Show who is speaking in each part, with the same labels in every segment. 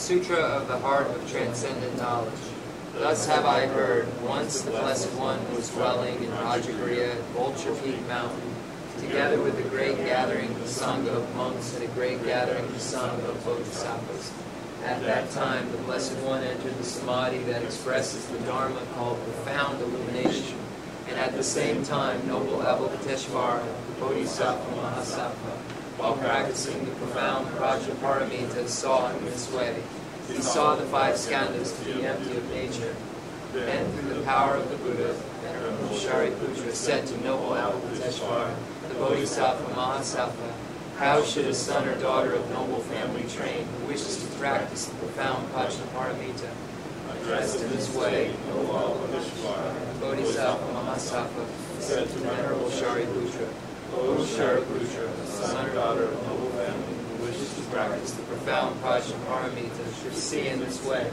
Speaker 1: Sutra of the Heart of Transcendent Knowledge. Thus have I heard, once the Blessed One was dwelling in Rajagriha, Vulture Peak Mountain, together with the great gathering of Sangha of monks and a great gathering of Sangha of Bodhisattvas. At that time, the Blessed One entered the samadhi that expresses the Dharma called profound illumination. And at the same time, noble Avalokiteshvara, the Bodhisattva Mahasattva, while practicing the profound Prajnaparamita, saw in this way. He saw the five skandhas to be empty of nature. Then, through the power of the Buddha, Venerable Shariputra said to noble Avalokiteshvara, the Bodhisattva Mahasattva, how should a son or daughter of noble family train who wishes to practice the profound Prajnaparamita? Addressed in this way, Avalokiteshvara, Bodhisattva Mahasattva, said to Venerable Shariputra, O Shariputra, son or daughter of noble family, who wishes to practice the profound Prajnaparamita, should see in this way,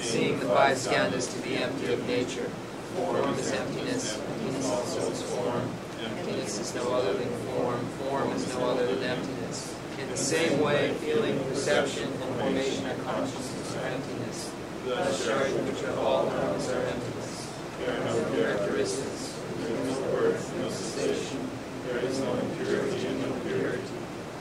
Speaker 1: seeing the five skandhas to be empty of nature. Form is emptiness, emptiness also is form. Emptiness is no other than form, form is no other than emptiness. In the same way, feeling, perception, and formation of consciousness are emptiness. Thus, Shariputra, all forms are emptiness. There are no characteristics, there is no birth, no cessation, there is no impurity and no.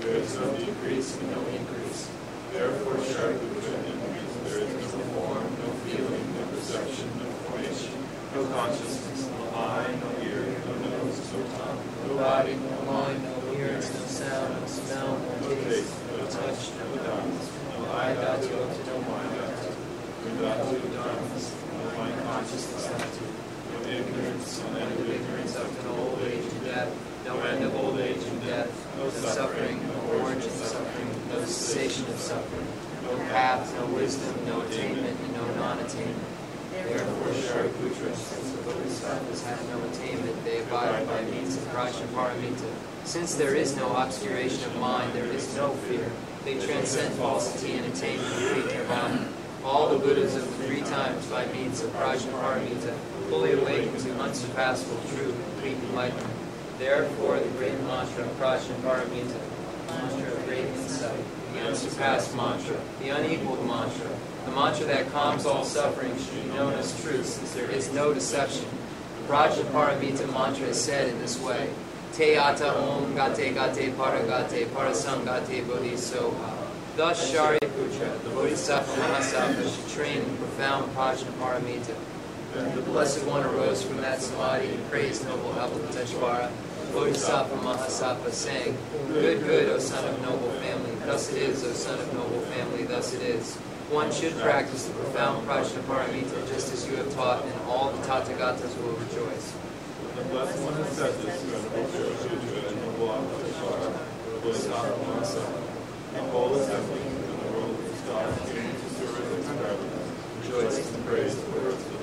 Speaker 1: There is no decrease and no increase. Therefore, Shariputra indicates there is no form, no feeling, no perception, no formation, no consciousness, no eye, no ear, no nose, no tongue, no body, no mind, no ears, no sound, no smell, no taste, no touch, no dharmas, no eye dhatu up no mind dhatu, no dharmas, no mind consciousness no ignorance, no end of ignorance up to old age and death, no end of old age and death, no suffering, no origin of suffering, no cessation of suffering, no path, no wisdom, no attainment, and no non-attainment. Therefore, Shariputra, since the Bodhisattvas have no attainment, they abide by means of Prajnaparamita. Since there is no obscuration of mind, there is no fear. They transcend falsity and attain complete nirvana. All the Buddhas of the three times by means of Prajnaparamita fully awaken to unsurpassable true complete enlightenment. Therefore, the great mantra of Prajnaparamita, mantra of great insight, the unsurpassed mantra, the unequaled mantra, the mantra that calms all suffering should be known as truth, since there is no deception. The Prajnaparamita mantra is said in this way. Te ata om gate gate paragate parasangate bodhisoha. Thus Shariputra, the Bodhisattva Mahasattva, should train in profound Prajnaparamita. The Blessed One arose from that samadhi and praised noble Avalokiteshvara, Bodhisattva Mahasattva, saying, Good, good, O son of noble family, thus it is, O son of noble family, thus it is. One should practice the profound Prajnaparamita just as you have taught, and all the Tathagatas will rejoice.
Speaker 2: The Blessed One has said this to Shariputra and Noble Avalokiteshvara, Bodhisattva and all assembly in the world of God to serve and rejoice and praise the words of.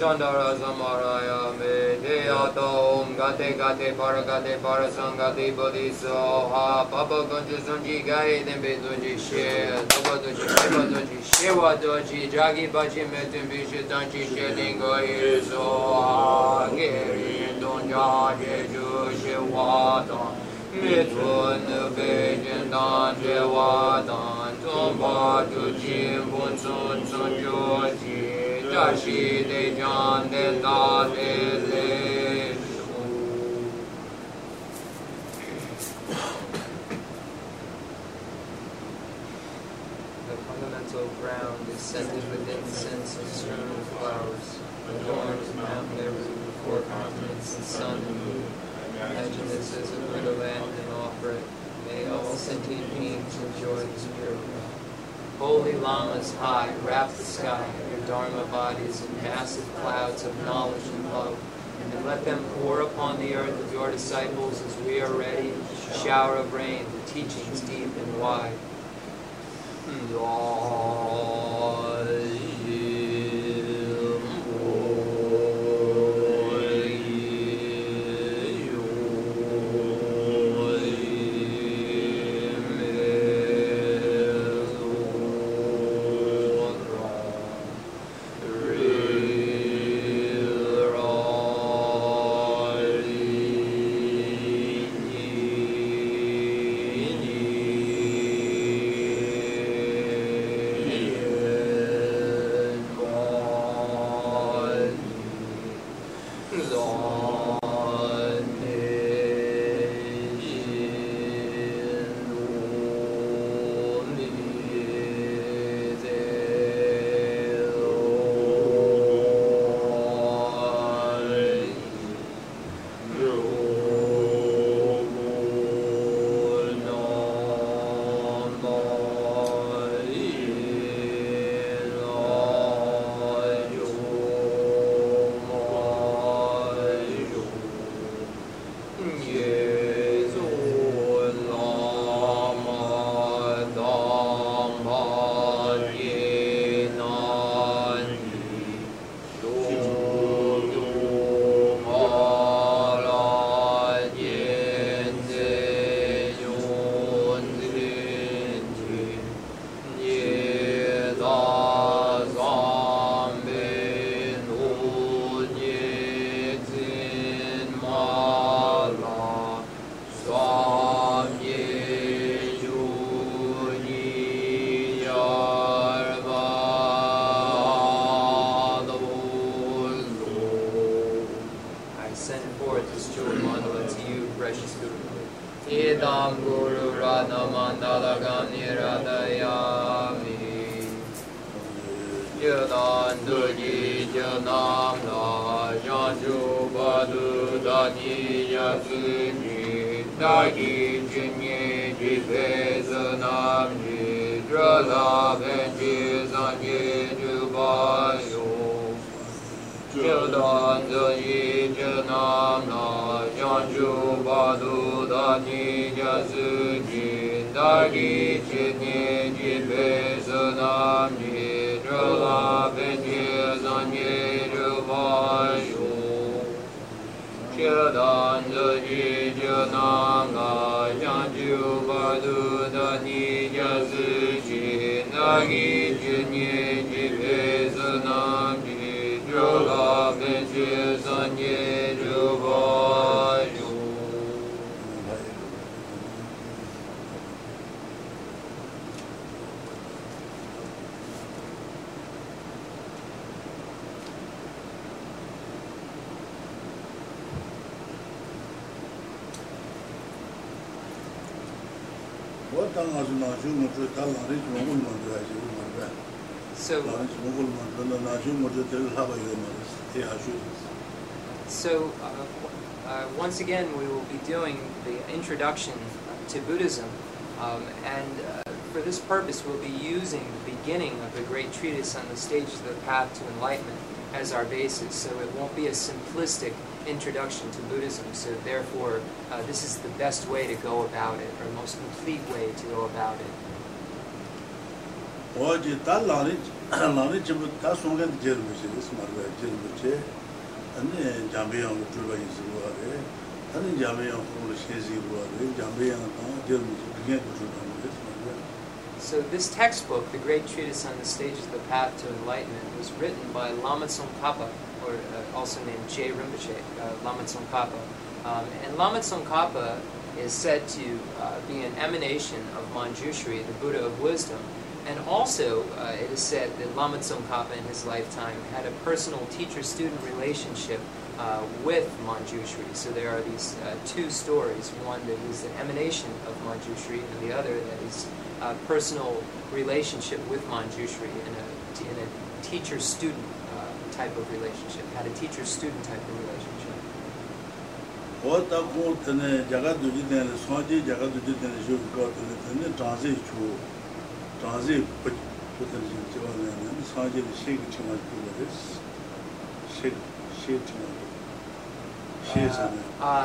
Speaker 3: Chandara Samaraya Me Deyato Om Gate Gate Paragate Parasangate Bodhiso Ha Papa Gunji Sunji Gai Dembe Dunji She Doba Dunji Sheba Dunji Shewa Dunji Jagi Bachi Metin Bishi Dunji She Lingo Iso Ha Geri Dunja Jeju Shewa Dunji Mitun tun bei jian dan jie wa dan zhong ba bun sun sun jiu De De
Speaker 1: The fundamental ground is scented with incense and strewn with flowers, adorned with mountain every with four continents and sun and moon. Imagine this as a Buddha land and offer it. May all sentient beings enjoy this realm. Holy lamas high, wrap the sky, your dharma bodies in massive clouds of knowledge and love, and let them pour upon the earth of your disciples as we are ready, shower of rain, the teachings deep and wide.
Speaker 3: Lord
Speaker 1: treatise on the stages of the path to enlightenment as our basis. So it won't be a simplistic introduction to Buddhism. So therefore, uh, this is the best way to go about it, or most complete way to go about it.
Speaker 4: rī bā
Speaker 1: So this textbook, the Great Treatise on the Stages of the Path to Enlightenment, was written by Lama Tsongkhapa, or uh, also named Je Rinpoche, uh, Lama Tsongkhapa. Um, and Lama Tsongkhapa is said to uh, be an emanation of Manjushri, the Buddha of wisdom. And also, uh, it is said that Lama Tsongkhapa in his lifetime had a personal teacher-student relationship uh, with Manjushri. So there are these uh, two stories, one that is an emanation of Manjushri, and the other that is a personal relationship with Manjushri in a, in a teacher-student uh, type of relationship, had a teacher-student type of relationship.
Speaker 4: wā tā kō tēne jāgā dujī tēne sōng jī jāgā dujī tēne shū kō tēne tēne trānsī chū trānsī pūt pūtēne shī chī wā nē sōng jī dī shē kī chī mā chū wā rēs shē shē chī mā chū shē sā nē
Speaker 1: Ah,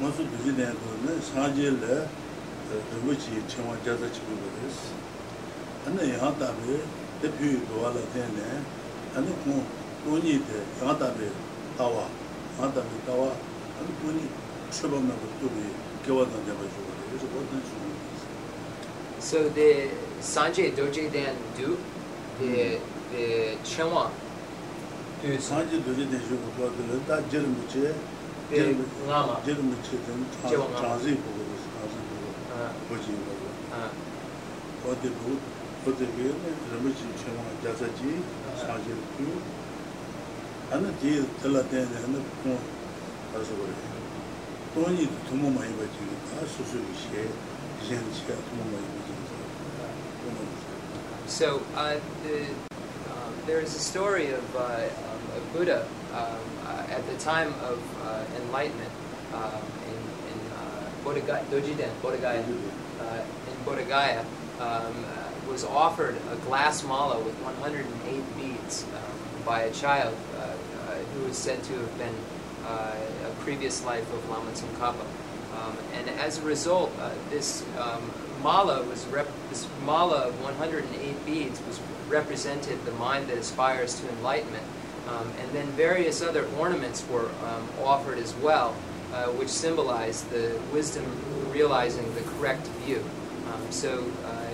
Speaker 4: dī shāng chū sāng chē nē yāndā tāwā dō bē dēn jō rōs ngāzu dōjī dēn dō nē sāng jē lē dōmbā chī chōngwā jāsā chī bē bē rēs anē yāng tā bē dē pī yu dōwā lā dēn nē anē kōng dōnyī dē yāng tā bē tāwā yāng tā bē tāwā anē dōnyī chō bā mē bē dō bē kiawā dāng jā bā chō bā rē rēs wā dāng chō bā rēs
Speaker 1: So the Sanjay Doje Dan Du, the the Chenwa,
Speaker 4: 그 산지 도지 대주 그거들 다 제르 무체
Speaker 1: the Lama.
Speaker 4: 제르 무체 된
Speaker 1: 제왕 아마.
Speaker 4: 트란지 보고 트란지 보고
Speaker 1: Uh,
Speaker 4: 보지 보고
Speaker 1: uh,
Speaker 4: 어디 보 어디 비네 레무치 체마 자자지 산지 그 아니 디 틀라데네 하는 거 가서 그래 돈이 너무 많이 버지 아 수수이 시 이제는 시가 너무 많이 버지
Speaker 1: So uh, the, um, there is a story of, uh, um, of Buddha um, uh, at the time of uh, enlightenment um, in, in uh, Bodhigaya, Dojiden, uh, in Bodhigaya, um, uh, was offered a glass mala with 108 beads um, by a child uh, uh, who was said to have been uh, a previous life of Lama Tsongkhapa. Um, and as a result, uh, this um, mala was this mala of 108 beads was represented the mind that aspires to enlightenment. Um, and then various other ornaments were um, offered as well. uh, which symbolize the wisdom realizing the correct view. Um, so uh,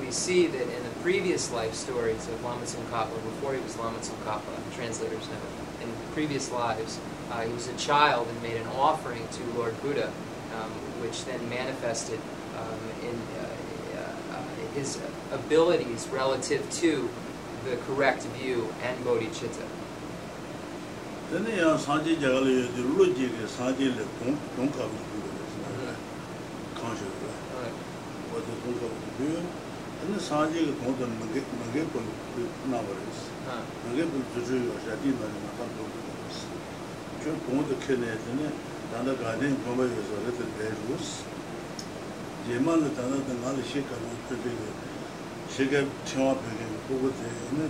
Speaker 1: we see that in the previous life stories of Lama Tsongkhapa, before he was Lama Tsongkhapa, translators know, in previous lives, uh, he was a child and made an offering to Lord Buddha, um, which then manifested um, in uh, uh, his abilities relative to the correct view and bodhicitta.
Speaker 4: dāne yā sāngcī jāgāla yā dhī rūla jī gā sāngcī
Speaker 1: lā
Speaker 4: gōng kāpa dhī gā rā kāngshī rā wā dhī gōng kāpa dhī gā rā dāne sāngcī gā
Speaker 1: gōng
Speaker 4: dhā mānggē pōn nā wā rā sā mānggē pōn dhī rū yā shā dhī mā rā nā kāpa dhī gā rā sā chō gōng dhā kē nā yā dāne dāndā gā dhī gōng bā yā sā rā dhī bē rū sā jē mā lā dāndā dā ngā lā shē kā nā pē pē gā shē kā chē wā pē gā gō gō dhī nā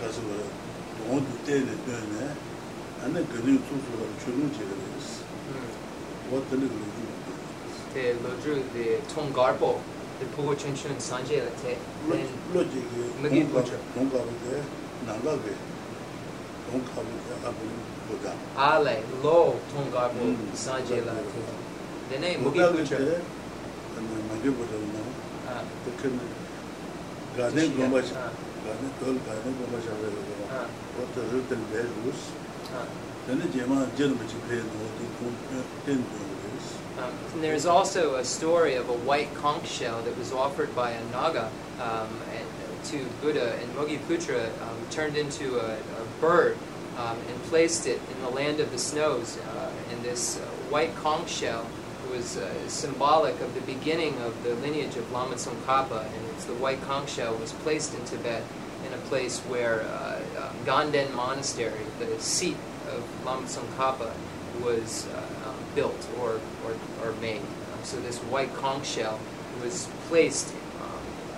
Speaker 4: gā sā wā rā 온도 때문에 때문에 안에
Speaker 1: 그는 소소로 주는 제가 됐어. 뭐
Speaker 4: 때문에 그러지?
Speaker 1: 때
Speaker 4: 로즈 데 총가르포. 데 보고 춘춘
Speaker 1: 산제한테 로즈 메기 로즈
Speaker 4: 총가르데 나가게. 총가르데 아부 보다 알레 로
Speaker 1: 총가르포
Speaker 4: 산제한테 데네 무기 로즈 메기 보다 나.아.
Speaker 1: 그건
Speaker 4: 가네 로마지 가네 돌 가네 로마지
Speaker 1: 하고. And there's also a story of a white conch shell that was offered by a Naga um, and, to Buddha, and Mogiputra um, turned into a, a bird um, and placed it in the land of the snows. Uh, and this uh, white conch shell was uh, symbolic of the beginning of the lineage of Lama Tsongkhapa, and the white conch shell was placed in Tibet in a place where uh, Ganden Monastery, the seat of Lama Tsongkhapa, was uh, um, built or, or, or made. Um, so this white conch shell was placed um,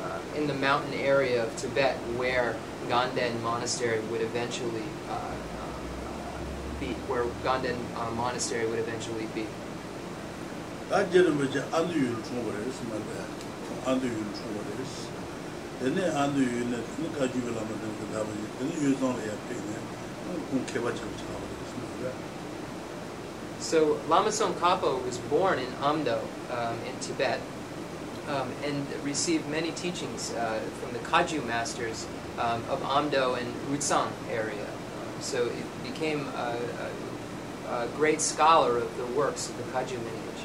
Speaker 1: uh, in the mountain area of Tibet where Ganden Monastery would eventually uh, uh, be, where Ganden uh, Monastery would eventually be.
Speaker 4: da je ma je an du yu chu ba res ma da an du yu chu ba res de ne an du yu ne ne ju la ma de da ba de ne yu zong le ya ne ko ke ba cha cha ba res ma
Speaker 1: So Lama Tsongkhapa was born in Amdo um, in Tibet um, and received many teachings uh, from the Kagyu masters um, of Amdo and U-Tsang area. So he became a, a, a great scholar of the works of the Kagyu lineage.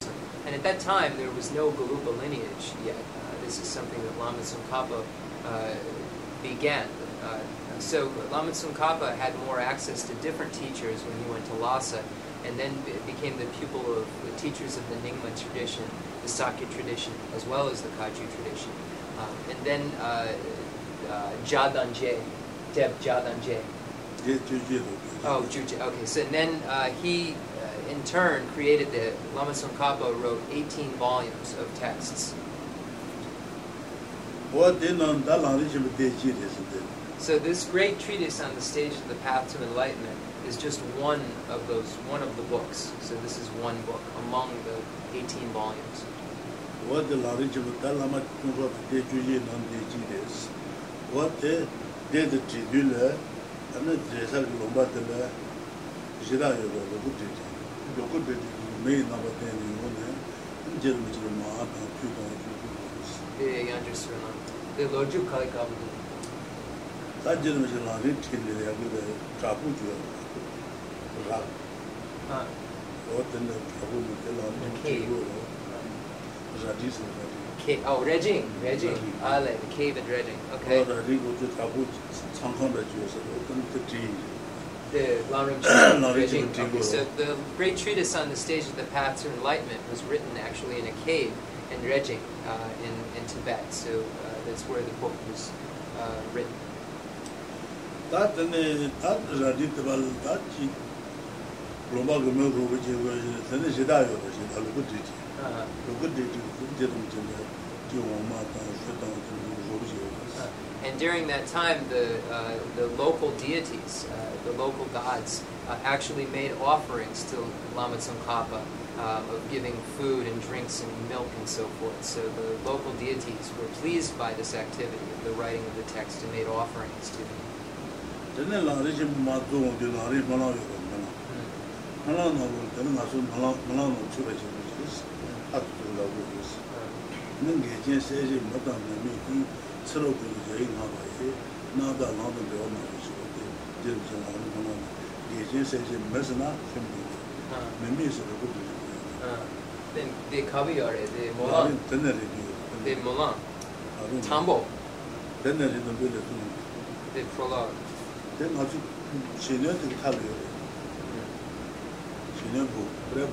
Speaker 1: And at that time there was no Gelugpa lineage yet. Uh, this is something that Lama Tsongkhapa uh, began. Uh, so Lama Tsongkhapa had more access to different teachers when he went to Lhasa, and then be- became the pupil of the teachers of the Nyingma tradition, the Sakya tradition, as well as the Kagyu tradition. Um, and then uh, uh, Jadanje, Deb Jadanje.
Speaker 4: de ju ji lo
Speaker 1: Oh, Juja. Okay, so and then uh, he, in turn, created the Lama Tsongkhapa wrote 18 volumes of texts. So this great treatise on the stage of the path to enlightenment is just one of those, one of the books. So this is one book among the 18 volumes.
Speaker 4: wa de la ri ji da la ma tu ro de ju yoko bedi mei naba teni yone, jel michil maa ta tu
Speaker 1: ta yuku kukus. Ee, yanchir sirna,
Speaker 4: de lorjib kali kabudu. Ta jel michil lani tili yaku de chapu juwa, rak. Yo tenda chapu
Speaker 1: michil
Speaker 4: lani tili yuwa, radi sin radi.
Speaker 1: K, oh, raging,
Speaker 4: raging,
Speaker 1: I like the cave and raging, okay.
Speaker 4: Radi go to chapu changkang da juwa, sa, o tenda tili yuwa.
Speaker 1: the Lama
Speaker 4: Rinpoche
Speaker 1: okay, so the great treatise on the stage of the path to enlightenment was written actually in a cave in Reting uh, in, in Tibet. So uh, that's where the book was uh, written.
Speaker 4: That then
Speaker 1: and during that time, the uh, the local deities, uh, the local gods, uh, actually made offerings to Lama Tsongkhapa um, of giving food and drinks and milk and so forth. So the local deities were pleased by this activity of the writing of the text and made offerings to him.
Speaker 4: 전에 라리 좀 마도 데 라리 말아요 말아 나고 되는 가서 말아 말아 놓고 주베 주베 하도 라고 그랬어 는 게제 세제 못한 놈이 이 서로 그 저희 나와요 나다 나도 배워 말고 싶은데 이제 저 나는 뭐는 게제 세제 메스나 좀
Speaker 1: Uh,
Speaker 4: 매미에서 그거
Speaker 1: uh, then the Kaviyare, the
Speaker 4: 라리
Speaker 1: Molan,
Speaker 4: 전에
Speaker 1: the
Speaker 4: 레디
Speaker 1: Molan,
Speaker 4: 아주
Speaker 1: Tambo,
Speaker 4: 전에 레디 빌레 좀
Speaker 1: the prologue.
Speaker 4: 된 아주 신년들 타고요 신년부 그래부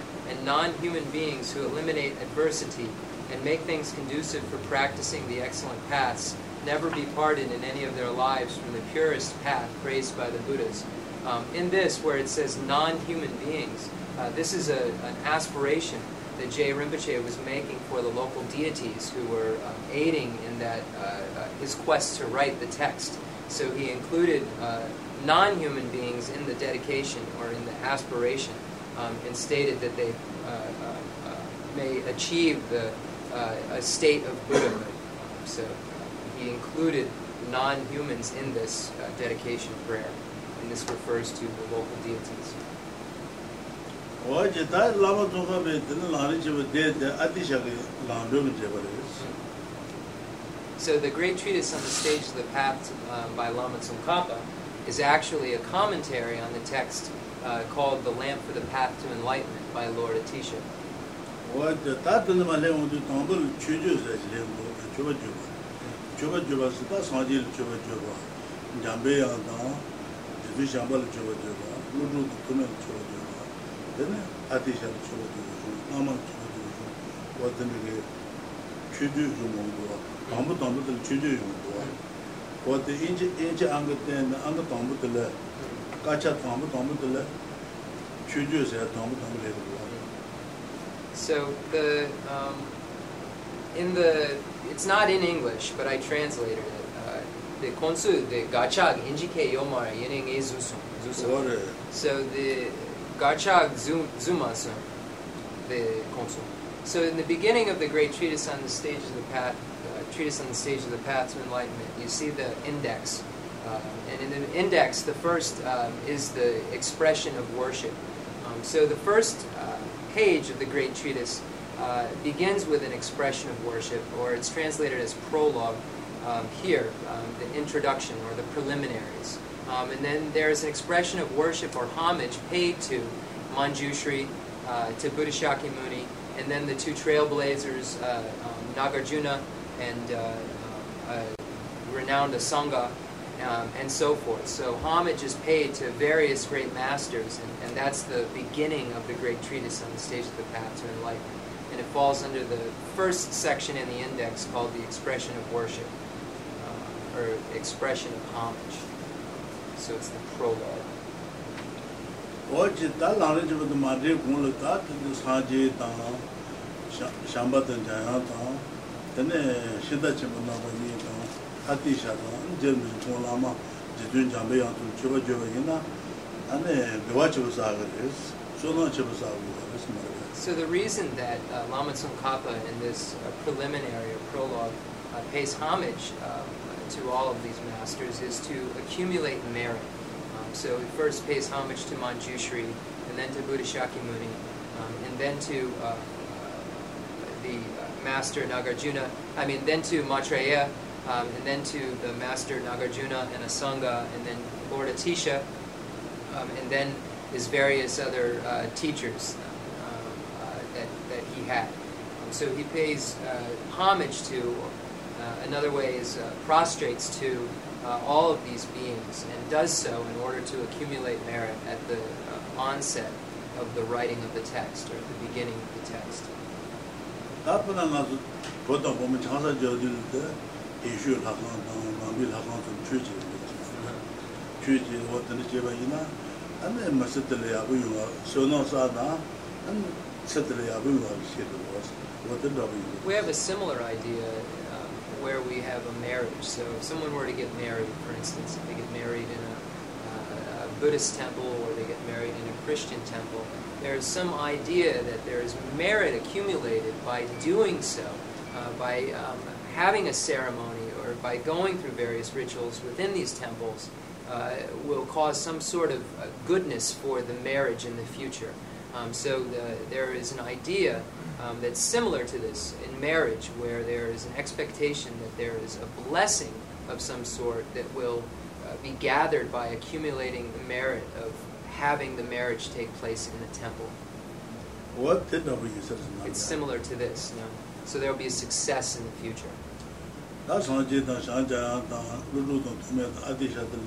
Speaker 1: and non-human beings who eliminate adversity and make things conducive for practicing the excellent paths never be parted in any of their lives from the purest path praised by the Buddhas. Um, in this, where it says non-human beings, uh, this is a, an aspiration that Je Rinpoche was making for the local deities who were um, aiding in that uh, uh, his quest to write the text. So he included uh, non-human beings in the dedication or in the aspiration, um, and stated that they uh, uh, uh, may achieve the uh, a state of Buddhahood. Um, so he included non-humans in this uh, dedication prayer, and this refers to the local deities.
Speaker 4: 어제 다 라마 동갑에 되는 라리 집에 대대 아디샤게 라르면 제버리스
Speaker 1: So the great treatise on the stage of the path um, by Lama Tsongkhapa is actually a commentary on the text uh, called The Lamp for the Path to Enlightenment by Lord Atisha.
Speaker 4: Mm -hmm. Dile. Çünkü dile.
Speaker 1: So the um, in the it's not in English, but I translated it. Uh, the konsu de gachag injike yomar
Speaker 4: yeneng ezusun zusun.
Speaker 1: So the gachag zumasu the konsu. So in the beginning of the great treatise on the stage of the path, uh, treatise on the stage of the path to enlightenment, you see the index. Uh, in the index, the first um, is the expression of worship. Um, so the first uh, page of the great treatise uh, begins with an expression of worship, or it's translated as prologue um, here, um, the introduction or the preliminaries. Um, and then there's an expression of worship or homage paid to Manjushri, uh, to Buddha Shakyamuni, and then the two trailblazers, uh, um, Nagarjuna and uh, uh, renowned Asanga, um, and so forth. So homage is paid to various great masters, and, and that's the beginning of the great treatise on the stage of the path to enlightenment. And it falls under the first section in the index called the expression of worship, uh, or expression of homage. So it's the prologue.
Speaker 4: और जिता लाने जब तो मारे गुण लता तो जो साजे ता शांबा तन ati min ane so
Speaker 1: So the reason that uh, Lama Tsongkhapa in this uh, preliminary or prologue uh, pays homage uh, to all of these masters is to accumulate merit. Um, so he first pays homage to Manjushri, and then to Buddha Shakyamuni, um, and then to uh, uh the master Nagarjuna, I mean, then to Maitreya, um, and then to the master Nagarjuna and Asanga, and then Lord Atisha, um, and then his various other uh, teachers um, uh, that, that he had. Um, so he pays uh, homage to, uh, another way is uh, prostrates to all of these beings, and does so in order to accumulate merit at the onset of the writing of the text, or at the beginning of the text.
Speaker 4: 다분한 가서 보다 보면 장사 저들도 이슈 하고 남빌 하고 좀 취지 취지 어떤 제바이나 안에 마스들이 하고 요 소노사다 안 세들이 하고 요 시도 어떤 답이
Speaker 1: We have a similar idea um, where we have a marriage. So if someone were to get married, for instance, if they get married in a, uh, a Buddhist temple or they get married in a Christian temple, there's some idea that there is merit accumulated by doing so, uh, by um, having a ceremony or by going through various rituals within these temples uh, will cause some sort of uh, goodness for the marriage in the future. Um, so the, there is an idea um, that's similar to this in marriage, where there is an expectation that there is a blessing of some sort that will uh, be gathered by accumulating the merit of having the marriage take place in the temple.
Speaker 4: What did nobody use
Speaker 1: It's similar to this, no. So there will be a success in the future.
Speaker 4: 다 상제다 상자다 루루도 투메 아디샤들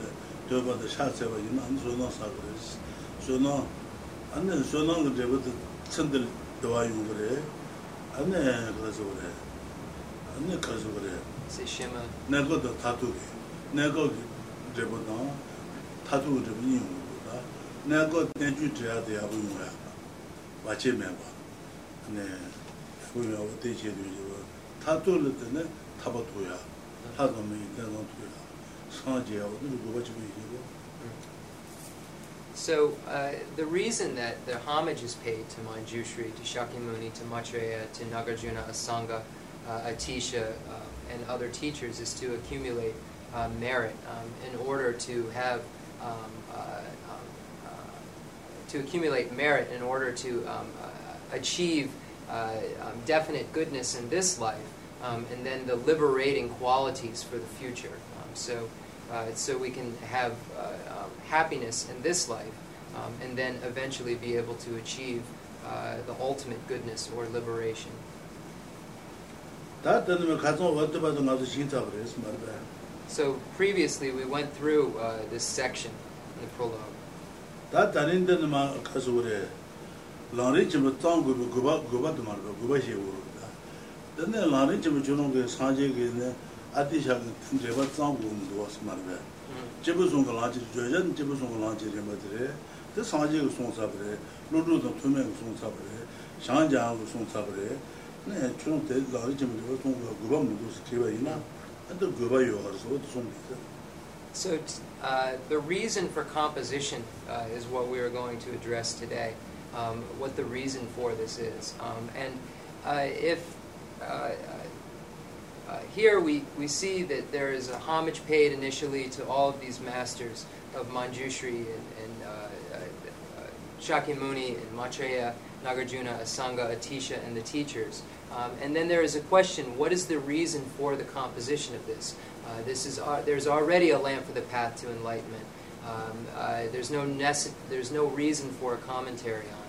Speaker 4: 저바다 샤세바 인 안소나 사그레스 소나 안는 소나 그제부터 천들 도와요 그래 안네 그래서 그래 안네 그래서 그래
Speaker 1: Say Shema.
Speaker 4: 내가도 타투게 내가 저보다 타투 좀 이용보다 내가 내주 줘야 돼야 보는 거야 와체 매봐 네 kuya wa te che du ta tu lu te ne ta pa tu ta ka me ta je ya wa tu lu gupa chi
Speaker 1: So uh, the reason that the homage is paid to Manjushri, to Shakyamuni, to Maitreya, to Nagarjuna, Asanga, uh, Atisha, uh, and other teachers is to accumulate uh, merit um, in order to have um, uh, um uh, to accumulate merit in order to um, uh, achieve uh, um, definite goodness in this life, um, and then the liberating qualities for the future. Um, so, uh, so we can have uh, um, happiness in this life, um, and then eventually be able to achieve uh, the ultimate goodness or liberation. So previously we went through uh, this section in the prologue.
Speaker 4: lāngri chibu tsāng gubu guba guba dhumarba, guba xe uruda. Tane lāngri chibu chunung ge sanje ge ne ati xa ge treba tsāng gubu dhuwa smarba. Chibu sunga lāngchi jojan chibu sunga lāngchi rinpa dhire, te sanje ge sung sabre, lūdru dham tume ge sung sabre, shang jang ge sung sabre, ne chunung te lāngri chibu dhiwa sung guba mudu si treba ina, anta guba yuwa so, ati sung dhita.
Speaker 1: So uh, the reason for composition uh, is what we are going to address today. Um, what the reason for this is, um, and uh, if uh, uh, here we, we see that there is a homage paid initially to all of these masters of Manjushri and, and uh, uh, uh, Shakyamuni and Maitreya, Nagarjuna, Asanga, Atisha, and the teachers. Um, and then there is a question: What is the reason for the composition of this? Uh, this is uh, there's already a lamp for the path to enlightenment. Um, uh, there's no nece- there's no reason for a commentary on it.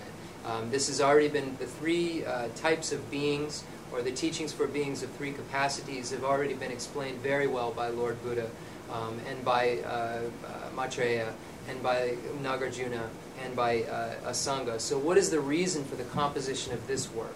Speaker 1: Um, this has already been the three uh, types of beings, or the teachings for beings of three capacities, have already been explained very well by Lord Buddha, um, and by uh, uh, Maitreya, and by Nagarjuna, and by uh, Asanga. So, what is the reason for the composition of this work?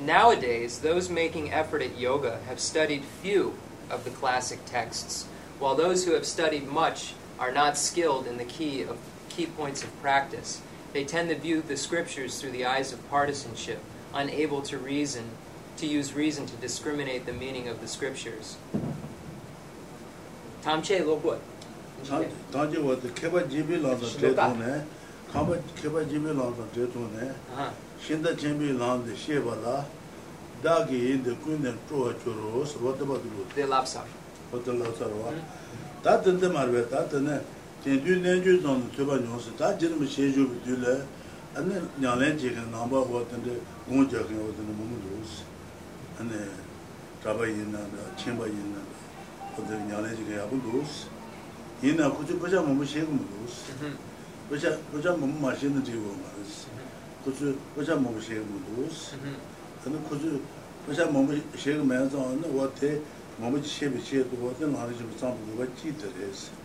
Speaker 1: Nowadays, those making effort at yoga have studied few of the classic texts, while those who have studied much are not skilled in the key of key points of practice. They tend to view the scriptures through the eyes of partisanship, unable to reason, to use reason to discriminate the meaning of the scriptures. tamche lobot.
Speaker 4: kāpa kēpa jīmī lāṅ tā tē tō nē, shindā jīmī lāṅ tē shē bā lā, dā kī yīn tē kuñ tē chō wā chō
Speaker 1: rō
Speaker 4: sā wā tā bā tū rō. Tē lāp sā. Wā tā lāp sā rō wā. Tā tē tē mā rē, tā tē nē, tē tū
Speaker 1: nē chū
Speaker 4: tō nē tē bā nyō sā, tā jī rī mā shē chū bī tū lē, anē nyā lē jī kē nā bā wā tē tē gōng jā kē wā tē nē mō mō rō sā. Anē tā bā yīn nā rā, chēng bā yīn nā rā, wā tē nyā lē jī kē yā bō rō sā. Yīn nā kuchū pachā mō mō shē kō mō rō sā. Mo mo she mo lu s ba ja ba ja mo mo ma she de ji wo ma s ku ju ba ja mo mo she mo lu s ane ku ju ba ja mo mo she me zon te māma chī shēbi chē tu wā tēn lārī shibu tsāmbu wā jī tā rē sī.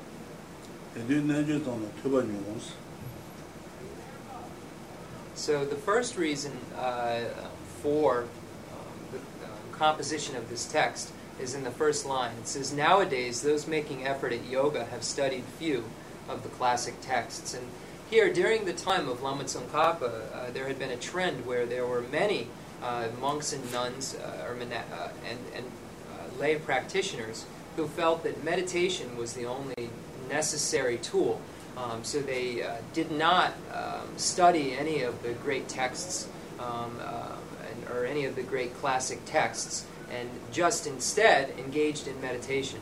Speaker 4: Tēn tū nēn chū tāng nā tūpa nyōng sī.
Speaker 1: So the first reason uh, for um, the uh, composition of this text is in the first line. It says, Nowadays, those making effort at yoga have studied few of the classic texts. And here, during the time of Lama Tsongkhapa, uh, there had been a trend where there were many uh, monks and nuns uh, or mona- uh, and, and uh, lay practitioners who felt that meditation was the only necessary tool um, so they uh, did not um, study any of the great texts um, uh, and, or any of the great classic texts, and just instead engaged in meditation.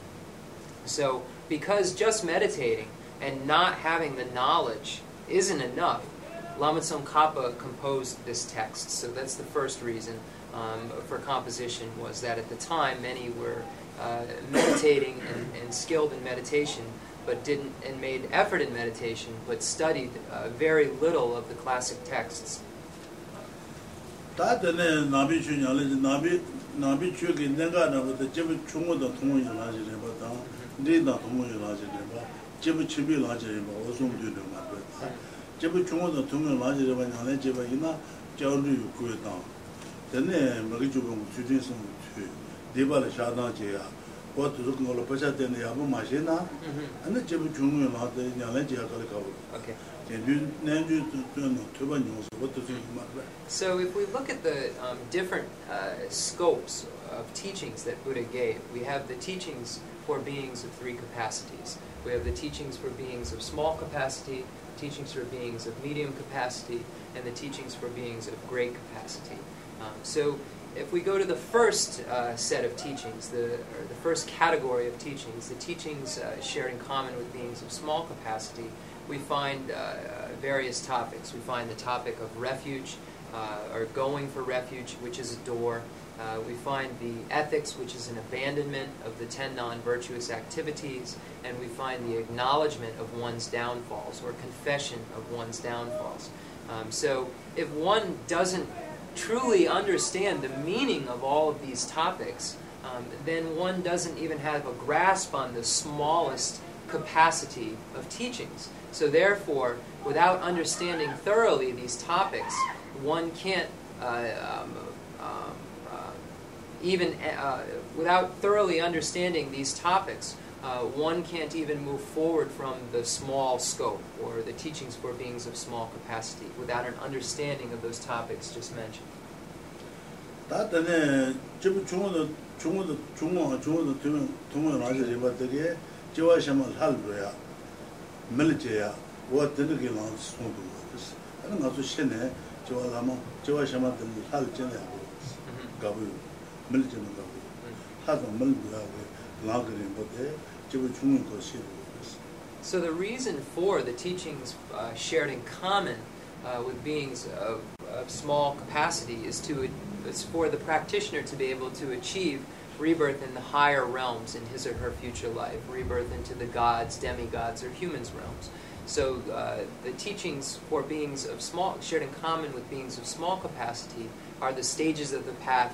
Speaker 1: So, because just meditating and not having the knowledge isn't enough, Lama Tsongkhapa composed this text. So that's the first reason um, for composition was that at the time many were uh, meditating and, and skilled in meditation, but didn't and made effort in meditation, but studied uh, very little of the classic texts.
Speaker 4: Tā tēne nābi chū nyā lē chī, nābi, nābi chū kī nēngā nā bā tā jibu chūngu tā tōngu yu lā chī rē bā tā, nī tā tōngu yu lā chī rē bā, jibu chibi lā chī rē bā, o sōng tū rē mā bā tā. Jibu chūngu tā tōngu yu lā chī rē bā nyā lē chī bā yī na jiao rū yu kuwa tā. Tēne mā kī chū bā ngu chū chū sōng tū, dī bā lā shā tā chī yā, wā tu rū kī ngō lā pā chā tēne yā bā mā shē na, anā jibu chūngu yu lā tā nyā lē chī yā kā lī kā wā.
Speaker 1: Okay.
Speaker 4: Tēn tū nēn chū tū tū nō tū bā nyō sō, wā tu sō yu mā bā.
Speaker 1: So, if we look at the um, different uh, scopes of teachings that Buddha gave, we have the teachings for beings of three capacities. We have the teachings for beings of small capacity, teachings for beings of medium capacity, and the teachings for beings of great capacity. Um, so, if we go to the first uh, set of teachings, the, or the first category of teachings, the teachings uh, shared in common with beings of small capacity, we find uh, uh, various topics. We find the topic of refuge, uh, or going for refuge, which is a door. Uh, we find the ethics, which is an abandonment of the ten non virtuous activities. And we find the acknowledgement of one's downfalls, or confession of one's downfalls. Um, so, if one doesn't truly understand the meaning of all of these topics, um, then one doesn't even have a grasp on the smallest capacity of teachings. So, therefore, without understanding thoroughly these topics, one can't uh, um, even uh, without thoroughly understanding these topics, uh, one can't even move forward from the small scope or the teachings for beings of small capacity without an understanding of those topics just mentioned.
Speaker 4: 다 때네 지부 중원도 중원도 중원 중원도 되면 동원 맞아 제가 되게 지와 샤만 할로야 밀제야 와 되는 게 나서 손도 그래서 하는 가서 신네 지와 라마 지와 샤만 되는 할 전에 하고 가부 밀제는 가부 ko.
Speaker 1: So the reason for the teachings uh, shared in common uh, with beings of, of small capacity is to is for the practitioner to be able to achieve rebirth in the higher realms in his or her future life, rebirth into the gods, demigods, or humans realms. So uh, the teachings for beings of small, shared in common with beings of small capacity, are the stages of the path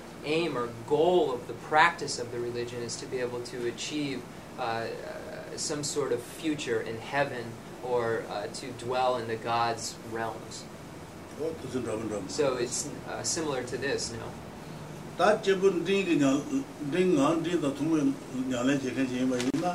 Speaker 1: aim or goal of the practice of the religion is to be able to achieve uh, uh some sort of future in heaven or uh, to dwell in the God's realms. So it's uh, similar to this, no?
Speaker 4: tā chebun dīngi dīng ngān dīng tā thūngu ñālai nā kī nā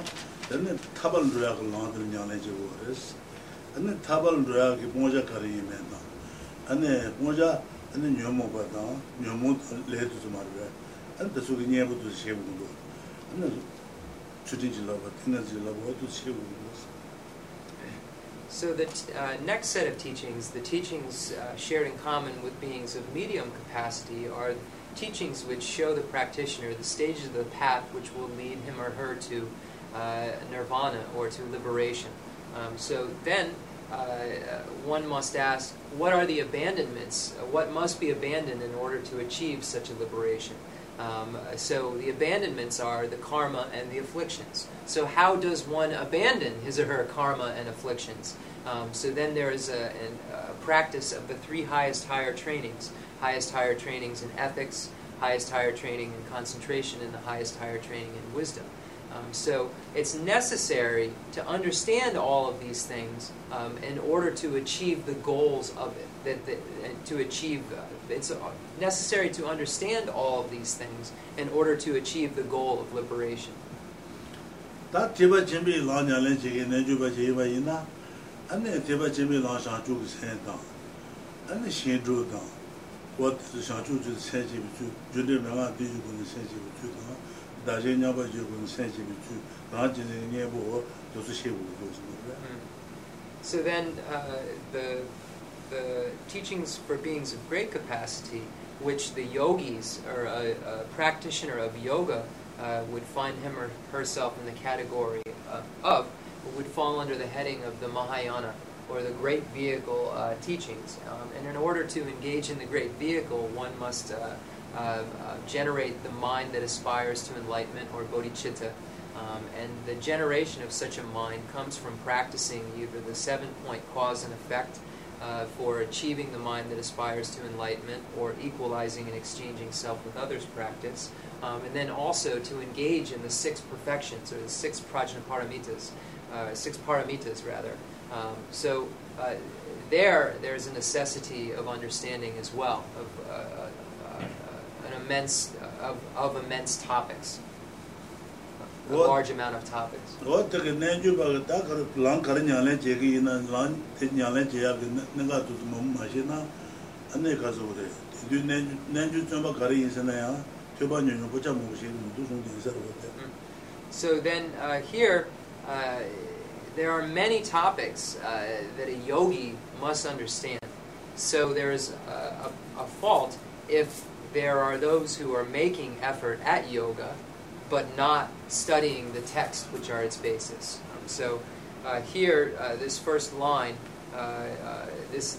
Speaker 1: so the uh, next set of teachings, the teachings uh, shared in common with beings of medium capacity, are teachings which show the practitioner the stages of the path which will lead him or her to uh, nirvana or to liberation. Um, so then one must ask, what are the abandonments? Uh, what must be abandoned in order to achieve such a liberation? Um, so the abandonments are the karma and the afflictions. So how does one abandon his or her karma and afflictions? Um, so then there is a, a practice of the three highest higher trainings: highest higher trainings in ethics, highest higher training in concentration, and the highest higher training in wisdom. Um, so it's necessary to understand all of these things um, in order to achieve the goals of it. That, that and to achieve, uh, it's uh, necessary to understand all of these things in order to achieve the goal of liberation.
Speaker 4: 다 대바 준비 라냐래 제게 내주바 제바 있나 안에 대바 준비 라상 주고 생다 안에 신주다 what the shanchu ju senji bi ju ju de ma ga di ju gun senji bi ju da do su she wu do su ne
Speaker 1: So then, uh, the the teachings for beings of great capacity, which the yogis or a, a practitioner of yoga uh, would find him or herself in the category uh, of, would fall under the heading of the Mahayana or the great vehicle uh, teachings. Um, and in order to engage in the great vehicle, one must uh, generate the mind that aspires to enlightenment or bodhicitta. Um, and the generation of such a mind comes from practicing either the seven point cause and effect uh, for achieving the mind that aspires to enlightenment or equalizing and exchanging self with others practice. Um, and then also to engage in the six perfections or the six prajnaparamitas, uh, six paramitas rather. Um, so uh, there, there's a necessity of understanding as well of uh, immense of, of immense topics, a
Speaker 4: What-
Speaker 1: large amount of topics.
Speaker 4: ro de ge ne ju ba ga da ka lang ka nya le je gi na lang te nya le je ya ge ne ga tu mo ma she na ane ka zo de du ne ne ju chon ba ka ri yin se na ya jo ba nyu nyu bo cha mo she mu du song de sa ro de
Speaker 1: So then uh, here, uh, there are many topics uh, that a yogi must understand. So there is a, a, a fault if there are those who are making effort at yoga, but not studying the text, which are its basis. Um, so uh, here, uh, this first line, uh, uh, this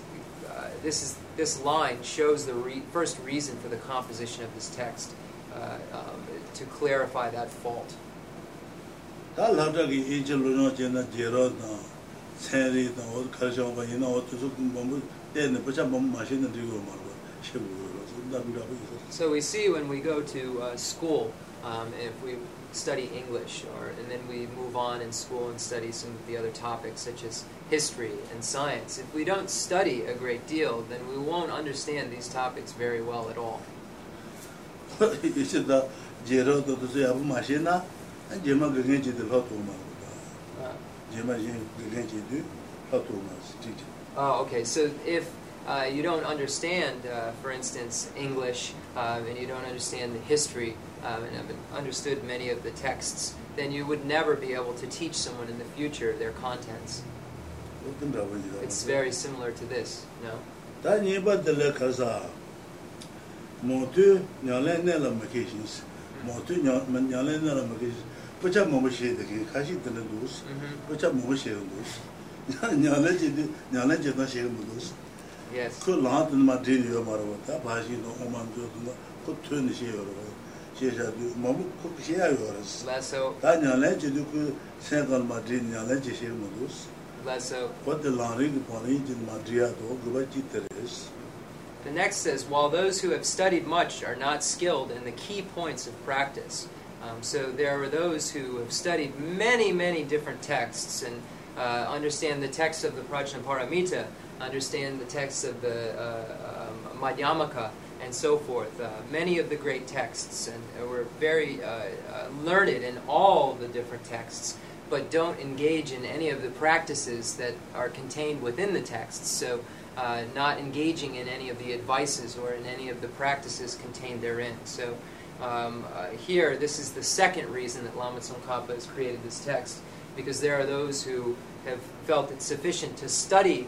Speaker 1: uh, this is this line shows the re- first reason for the composition of this text uh, um, to clarify that fault.
Speaker 4: e so da bi da bi so
Speaker 1: we see when we go to uh, school, um, if we study English, or and then we move on in school and study some of the other topics such as history and science. If we don't study a great deal, then we won't understand these topics very well at all.
Speaker 4: se da je ro do tu se ya bu ma she na an je ma ge ge je de lo tu ma
Speaker 1: Uh,
Speaker 4: je ma je ge ge je de lo tu ma ji ji
Speaker 1: oh, okay. So if uh, you don't understand, uh, for instance, English, um, and you don't understand the history, um, and have understood many of the texts, then you would never be able to teach someone in the future their contents. It's very similar to this, no?
Speaker 4: da ni ba de le ka sa mo tu nya le ne la ma ke shi mo tu nya ma nya le ne la ma ke shi bu cha mo mo she de ge ka shi de ne du s
Speaker 1: Mm-hmm.
Speaker 4: bu cha mo mo she du s nya le ji de nya le ji da she mo du s
Speaker 1: Yes.
Speaker 4: 그 라한테는 막 드리요 말고 다 바시도 오만 줘도 그 튼이 시여로 시야도 뭐 그렇게 시야요
Speaker 1: Less so,
Speaker 4: 다냐래 저도 그 생각 마드리냐래 제시를 모두스
Speaker 1: less so.
Speaker 4: what the learning point in madriado 그바지 테레스
Speaker 1: The next says, while those who have studied much are not skilled in the key points of practice. Um, so there are those who have studied many, many different texts and uh, understand the text of the Prajnaparamita, understand the texts of the uh, um, Madhyamaka, and so forth. Uh, many of the great texts, and were very uh, uh, learned in all the different texts, but don't engage in any of the practices that are contained within the texts. So uh, not engaging in any of the advices or in any of the practices contained therein. So um, uh, here, this is the second reason that Lama Tsongkhapa has created this text, because there are those who have felt it sufficient to study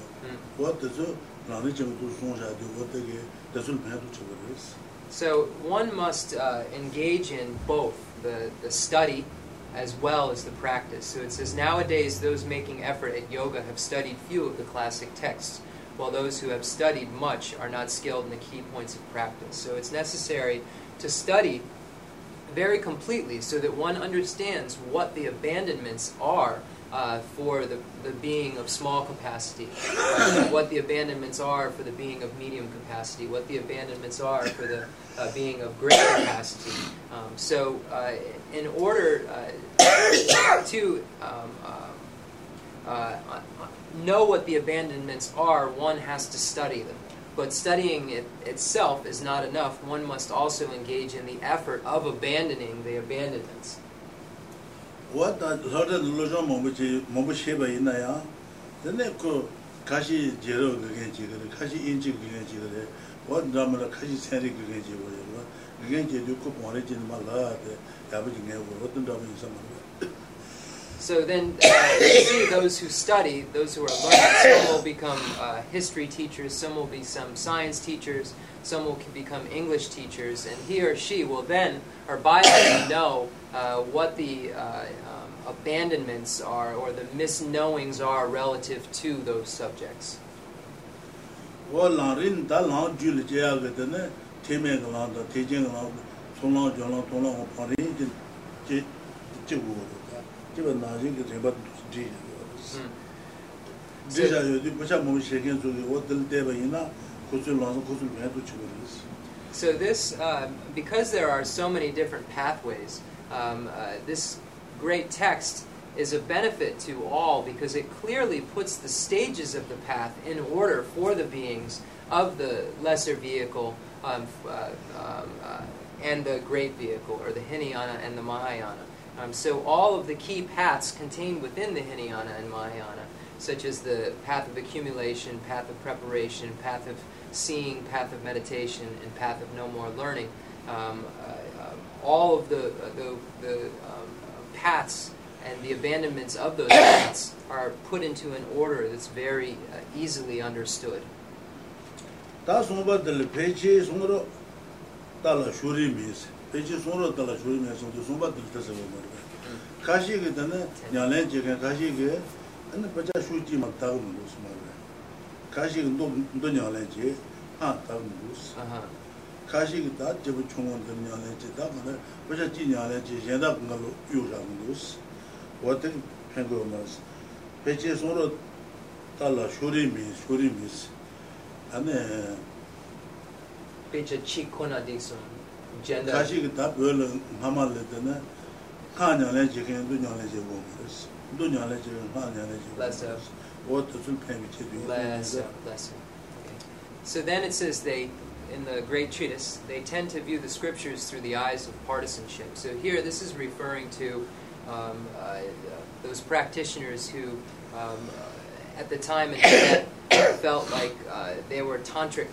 Speaker 1: So one must uh, engage in both the, the study as well as the practice. So it says nowadays those making effort at yoga have studied few of the classic texts, while those who have studied much are not skilled in the key points of practice. So it's necessary to study very completely so that one understands what the abandonments are uh, for the, the being of small capacity, uh, what the abandonments are for the being of medium capacity, what the abandonments are for the uh, being of great capacity. Um, so, uh, in order uh, to um, know what the abandonments are, one has to study them. But studying it itself is not enough. One must also engage in the effort of abandoning the abandonments.
Speaker 4: wā tā sār tā lō chōng mōmbu chī, mōmbu shēba inā yā, tēne kō kāshī jērō gīgēn chī gārē, kāshī īñchī gīgēn chī gārē, wā tā mā rā kāshī sēnrī gīgēn chī gārē, gīgēn chī yō kō pōng rē chī nima lā tē, yā bā chī ngē gō, wā tā mā yī sā mā rā.
Speaker 1: So then, uh, you see those who study, those who are learning, some will become uh, history teachers, some will be some science teachers, some will become English teachers, and he or she will then, or by then, know uh, what the uh, um, abandonments are or the misknowings are relative to those subjects. Hmm. So this, um, because there are so many different pathways, um, uh, this great text is a benefit to all because it clearly puts the stages of the path in order for the beings of the lesser vehicle um, uh, um, uh, and the great vehicle, or the Hinayana and the Mahayana. Um, so all of the key paths contained within the Hinayana and Mahayana, such as the path of accumulation, path of preparation, path of seeing, path of meditation, and path of no more learning, um, uh, um, all of the, uh, the, the um, paths and the abandonments of those paths are put into an order that's very uh, easily understood.
Speaker 4: Tā sōngpa dāla pēchē tāla shūrī. 로 달라 쇼리 미스 페이지 송으로 달라 쇼리 미스 도 송바들 뜻을 뭐 가시게 되는 냐래 제가 가시게 근데 버자 쇼지 막 다고 무슨 말이야 가시게 너너 냐래 제아 다고 무슨
Speaker 1: Uh-huh.
Speaker 4: 가시게 다 제부 총원 들 냐래 제다 근데 버자 지 냐래 제 현다 공간로 요라는 무슨 어떤 행거 말스 페이지 송으로 달라 쇼리 미스 쇼리 미스 안에
Speaker 1: Becha chikona dixon. Gender.
Speaker 4: 가시 그다 별로 마마를 때는 하냐래 지금 누냐래 지고 그랬어. 누냐래 지금 하냐래 지고.
Speaker 1: Lesser.
Speaker 4: 어떤 좀 팽이체 뒤에.
Speaker 1: Lesser, lesser. Okay. So then it says they, in the great treatise, they tend to view the scriptures through the eyes of partisanship. So here, this is referring to um, uh, those practitioners who, um, uh, at the time in Tibet, felt like uh, they were tantric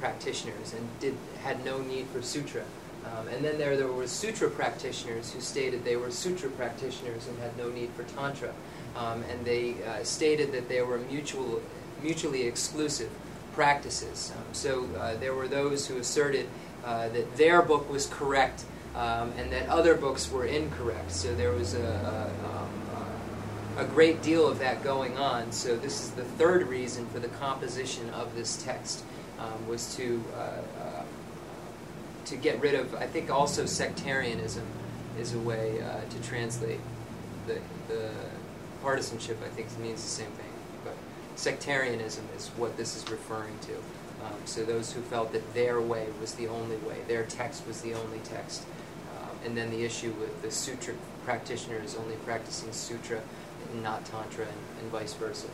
Speaker 1: practitioners and did had no need for sutra. Um, and then there, there were sutra practitioners who stated they were sutra practitioners and had no need for tantra. Um, and they uh, stated that they were mutual, mutually exclusive practices. Um, so uh, there were those who asserted uh, that their book was correct um, and that other books were incorrect. So there was a, a, um, a, great deal of that going on. So this is the third reason for the composition of this text um, was to uh, to get rid of, I think also sectarianism is a way uh, to translate the, the partisanship, I think means the same thing. But sectarianism is what this is referring to. Um, so those who felt that their way was the only way, their text was the only text. Um, and then the issue with the sutra practitioners only practicing sutra and not tantra and, and vice versa.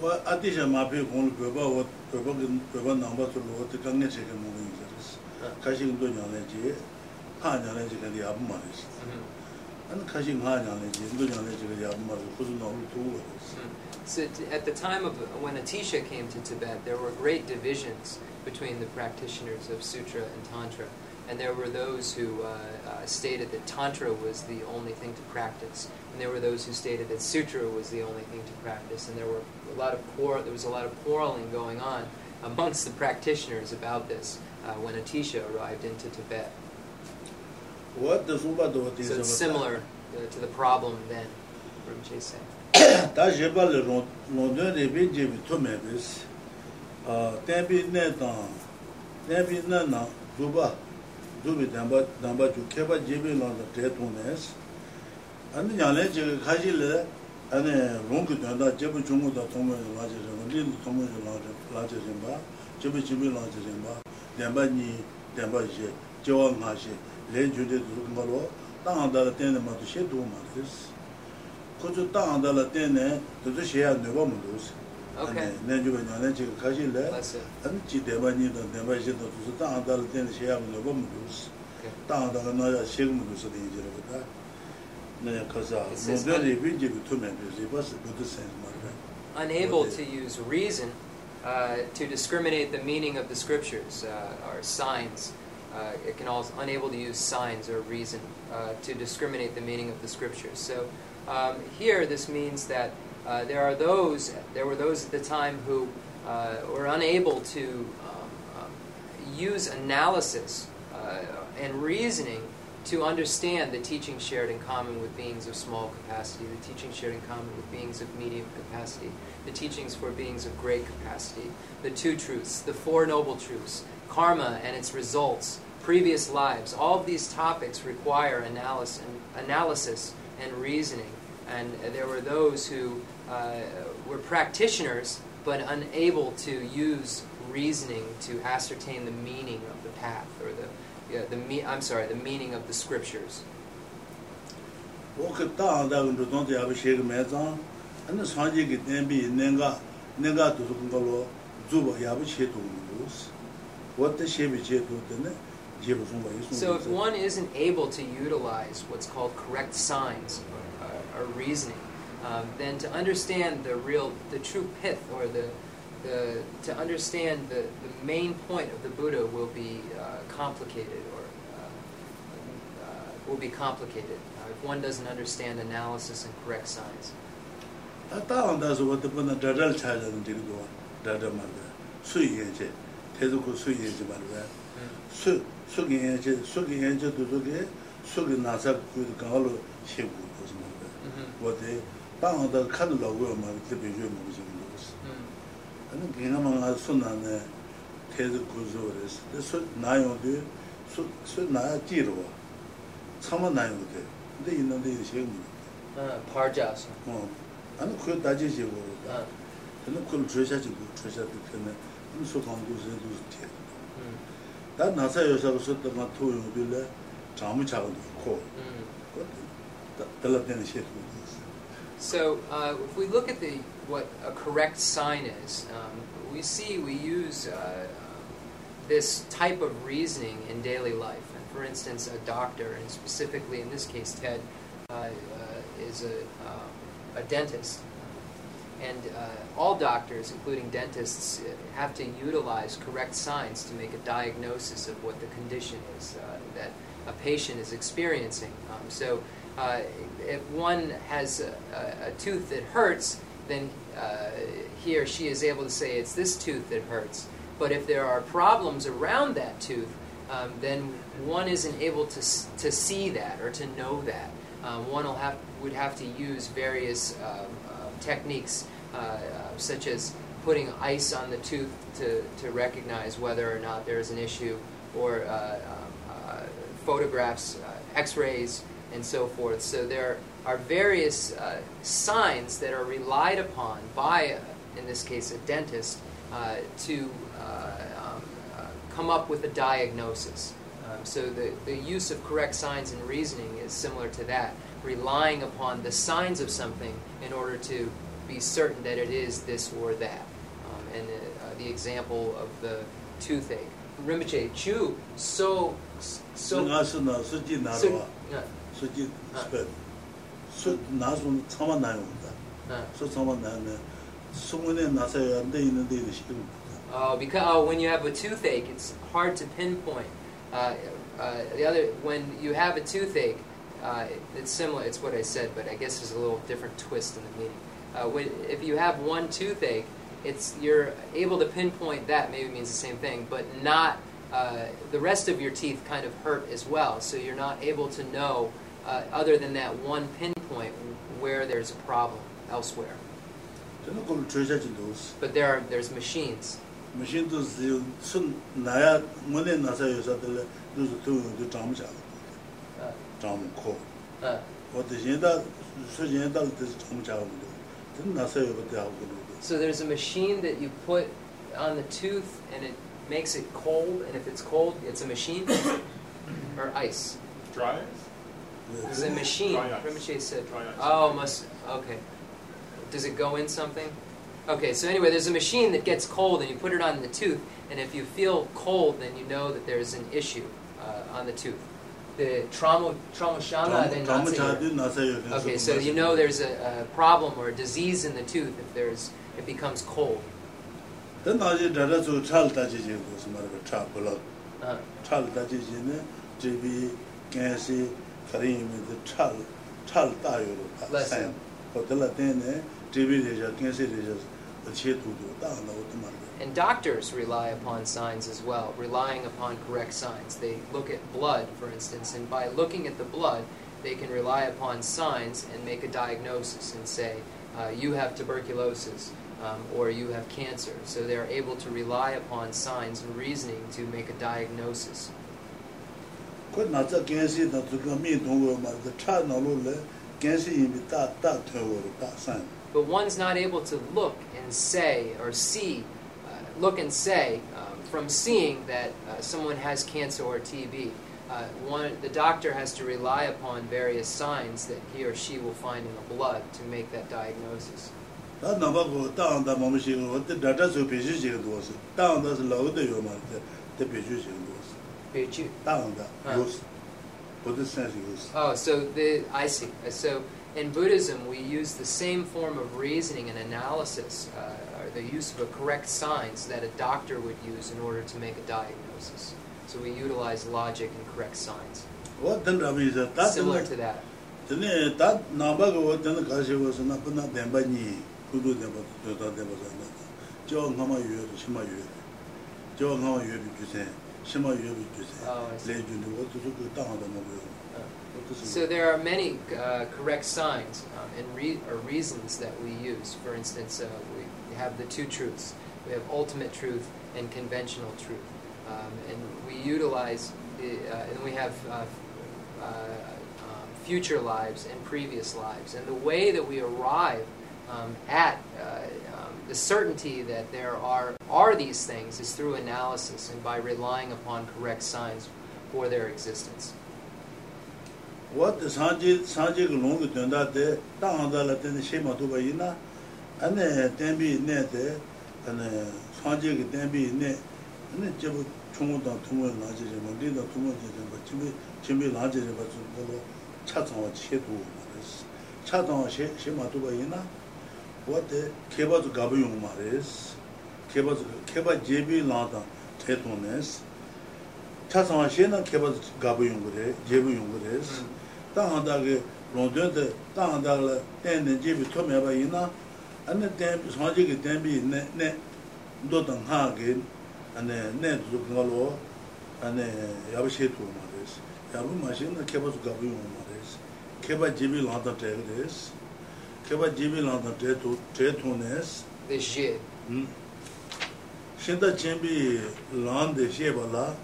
Speaker 4: Well, I think I'm happy 와 그바 그바 넘버 또 로트 강네 제가 뭐는 이제스 가시도 냐네지 하냐네지 근데 아무 말이지 안 가시 하냐네지 인도 냐네지 근데 아무 말 무슨 너무 두고
Speaker 1: So at the time of when Atisha came to Tibet, there were great divisions between the practitioners of Sutra and Tantra. And there were those who uh, uh, stated that Tantra was the only thing to practice. And there were those who stated that Sutra was the only thing to practice. And there were a lot of quar- there was a lot of quarreling going on amongst the practitioners about this uh, when Atisha arrived into Tibet.
Speaker 4: What does Uba do with
Speaker 1: So it's similar uh, to the problem then
Speaker 4: from Chesed. Tā jebā le rōndōn rībī jībī tū mē bīs, tēmbī nē tāng, tēmbī nē nā dūbā, dūbī dāmbā chū kēbā jībī lōndā tē tū nēs. Āni yāng lē jīgī khājī lē, āni rōng kī dāndā jībī chūngu dā tōngu yō lā jī rīmbā, lī tōngu yō lā jī rīmbā, jībī jībī lā jī rīmbā. denpa nyi, denpa she, jewa nga she, len chu de tu kumba lo, tanga dala tenne ma tu she tu ma tu des. Kuchu tanga dala tenne, tu tu she ya nuba mu tu se. Len
Speaker 1: chu
Speaker 4: pa nyo len chika kashi le, an chi denpa nyi to, denpa she to, tu su tanga dala tenne she ya nuba
Speaker 1: mu
Speaker 4: tu se. Tanga dala na ya she mu tu se de
Speaker 1: injira kata.
Speaker 4: Naya
Speaker 1: kasa,
Speaker 4: mudari bin jibi tu me bi, riba se budu sen
Speaker 1: ma
Speaker 4: Unable
Speaker 1: to use reason uh, to discriminate the meaning of the scriptures uh, or signs. Uh, it can also unable to use signs or reason uh, to discriminate the meaning of the scriptures. So um, here, this means that uh, there are those. There were those at the time who were unable to um, um, use analysis and reasoning to understand the teaching shared in common with beings of small capacity, the teaching shared in common with beings of medium capacity, the teachings for beings of great capacity, the two truths, the four noble truths, karma and its results, previous lives. All of these topics require analysis, and, analysis and reasoning. And there were those who uh, were practitioners but unable to use reasoning to ascertain the meaning of the path or the yeah, the me- I'm sorry, the meaning of the scriptures.
Speaker 4: Oka ta anda kundu tonto yabu shega me zang, ane sanji ki tenbi nenga, nenga tuzu kunga lo, zuba yabu che tu munduzi. Wata shebi che tene, jibu sunga yisunga.
Speaker 1: So if one isn't able to utilize what's called correct signs or, uh, or reasoning, um, then to understand the real, the true pith or the, the to understand the, the main point of the Buddha will be uh, complicated or uh, uh, will be complicated uh, if one doesn't understand analysis and correct signs.
Speaker 4: tā tā āndā sō wā tā pō nā dādāl chāyā nā tīk duwa, dādā mā rā, sū yīyā chē, tē tō kō sū yīyā chē mā rā, sū, sū kī yīyā chē, sū kī yīyā chē tō sō kī, sū kī nā sā kū kī kāngā lō xē kū kō sō mā rā, wā tē, tā āndā kā tō lā kū yā mā rā, tē pē
Speaker 1: yō mā
Speaker 4: kū chē mā rā sō. Anā kī ngā mā ngā sū nā nā, tē tō kū sō rā sō, tē sū nā yō tē, sū nā yā jī rā wā, tsā mā nā yō tē, tē yī nā tē yī xē kū
Speaker 1: rā. Pār jā sō.
Speaker 4: 아니 그 다지지 뭐.
Speaker 1: Uh,
Speaker 4: 근데 그걸 줘야지 그 줘야지 그네. 무슨 광고에서 돼.
Speaker 1: mm,
Speaker 4: 나 나사 여사가 썼던 거 토요일에 잠을 자고 있고.
Speaker 1: mm.
Speaker 4: 그 달라되는 시도
Speaker 1: So, uh, if we look at the what a correct sign is, um, we see we use uh, this type of reasoning in daily life. And for instance, a doctor, and specifically in this case, Ted, uh, uh, is a, uh, a dentist. And uh, all doctors, including dentists, uh, have to utilize correct signs to make a diagnosis of what the condition is uh, that a patient is experiencing. Um, so, uh, if one has a, a, a, tooth that hurts, then uh, he or she is able to say it's this tooth that hurts. But if there are problems around that tooth, um, then one isn't able to, to see that or to know that. Um, one will have, would have to use various um, techniques uh, uh, such as putting ice on the tooth to, to recognize whether or not there's an issue, or uh, photographs, x-rays, and so forth. So there are various signs that are relied upon by, in this case, a dentist, to um, come up with a diagnosis. Um, so the, the use of correct signs and reasoning is similar to that relying upon the signs of something in order to be certain that it is this or that. Um, and uh, the example of the toothache. Rinpoche, chu, so, so.
Speaker 4: nga su na su na rwa, su ji sped. Na su tsama na yung da. Su tsama na yung su mu ne na sa ya nda yin nda yin shi
Speaker 1: Oh, because oh, when you have a toothache, it's hard to pinpoint. Uh, uh, the other, when you have a toothache, uh, it's similar. It's what I said, but I guess there's a little different twist in the meaning. Uh, when, if you have one toothache, it's you're able to pinpoint that. Maybe means the same thing, but not uh, the rest of your teeth. Kind of hurt as well, so you're not able to know uh, other than that one pinpoint where there's a problem elsewhere. But there are there's machines.
Speaker 4: Machine to sun naya mone nasa yosa tele dusu tu du jamu cha. Jamu ko. What the yenda so yenda this jamu cha
Speaker 1: so there's a machine that you put on the tooth and it makes it cold, and if it's cold, it's a machine or ice.
Speaker 2: Dry ice.
Speaker 1: There's a machine. Rinpoche said. Oh, must okay. Does it go in something? Okay, so anyway, there's a machine that gets cold, and you put it on the tooth, and if you feel cold, then you know that there's an issue uh, on the tooth. The trauma trauma shana then Okay, so you know there's a, a, problem or a disease in the tooth if there's it becomes cold.
Speaker 4: Then uh-huh. now you dada so chal ta ji ji ko smar ba cha bolo. Chal ta ji ji ne ji bi ke si kari mi de chal chal ta yo ro ta sai. Ko de la den ne ji bi de ja ke si de ja de che tu do da na o ta
Speaker 1: And doctors rely upon signs as well, relying upon correct signs. They look at blood, for instance, and by looking at the blood, they can rely upon signs and make a diagnosis and say, uh, you have tuberculosis um, or you have cancer. So they're able to rely upon signs and reasoning to make a diagnosis.
Speaker 4: But
Speaker 1: one's not able to look and say or see look and say um, from seeing that uh, someone has cancer or TB. Uh, one, the doctor has to rely upon various signs that he or she will find in the blood to make that diagnosis. Oh, so the I see. So in Buddhism, we use the same form of reasoning and analysis. Uh, the use of a correct signs that a doctor would use in order to make a diagnosis. So we utilize logic and correct signs.
Speaker 4: What then is that?
Speaker 1: Similar to that.
Speaker 4: Then that number go then kashi was na puna demba ni kudu demba to ta demba sa na. Jo ngama yu shima yu. Jo ngama yu bi ju shima yu bi ju se. Le ju ni wo tu ku ta da mo
Speaker 1: so there are many uh, correct signs um, and re- or reasons that we use. For instance, uh, we have the two truths. We have ultimate truth and conventional truth. Um, and we utilize, uh, and we have uh, uh, um, future lives and previous lives. And the way that we arrive um, at uh, um, the certainty that there are, are these things is through analysis and by relying upon correct signs for their existence.
Speaker 4: wāt sāngcī, sāngcī kī lōngi tuyandā tē, tā ngāndā lā tēne shē mā tūpa yī na, anē tēnbī nē tē, anē sāngcī kī tēnbī nē, anē chebu chōngu tāng tūmō yī lāngcī rē bā, rī tāng tūmō yī rē bā, chīmbī, chīmbī lāngcī rē bā, tsū bō lō, chā tāng wā shē tū wā rē sī, chā tāng wā shē, shē mā tūpa yī na, wāt tē, kē bā tsū gāba yōng mā rē sī, kē bā tsū, kē bā jē bī lāng tāng tē tō nē sī, chā tāng wā shē na kē bā tsū gāba yōng rē, jē bī yōng rē sī, 당한다게 론던데 당한다를 텐데 집이 토매봐 이나 안에 대 소지게 대비 네네 도던 하게 안에 네 죽는 안에 야비시도 말레스 야부 마신나 케바스 가부 말레스 케바 집이 라다
Speaker 1: 대레스
Speaker 4: 케바 집이 라다 대도 대토네스
Speaker 1: 데시
Speaker 4: 음 신다 쳔비 란데 셰발라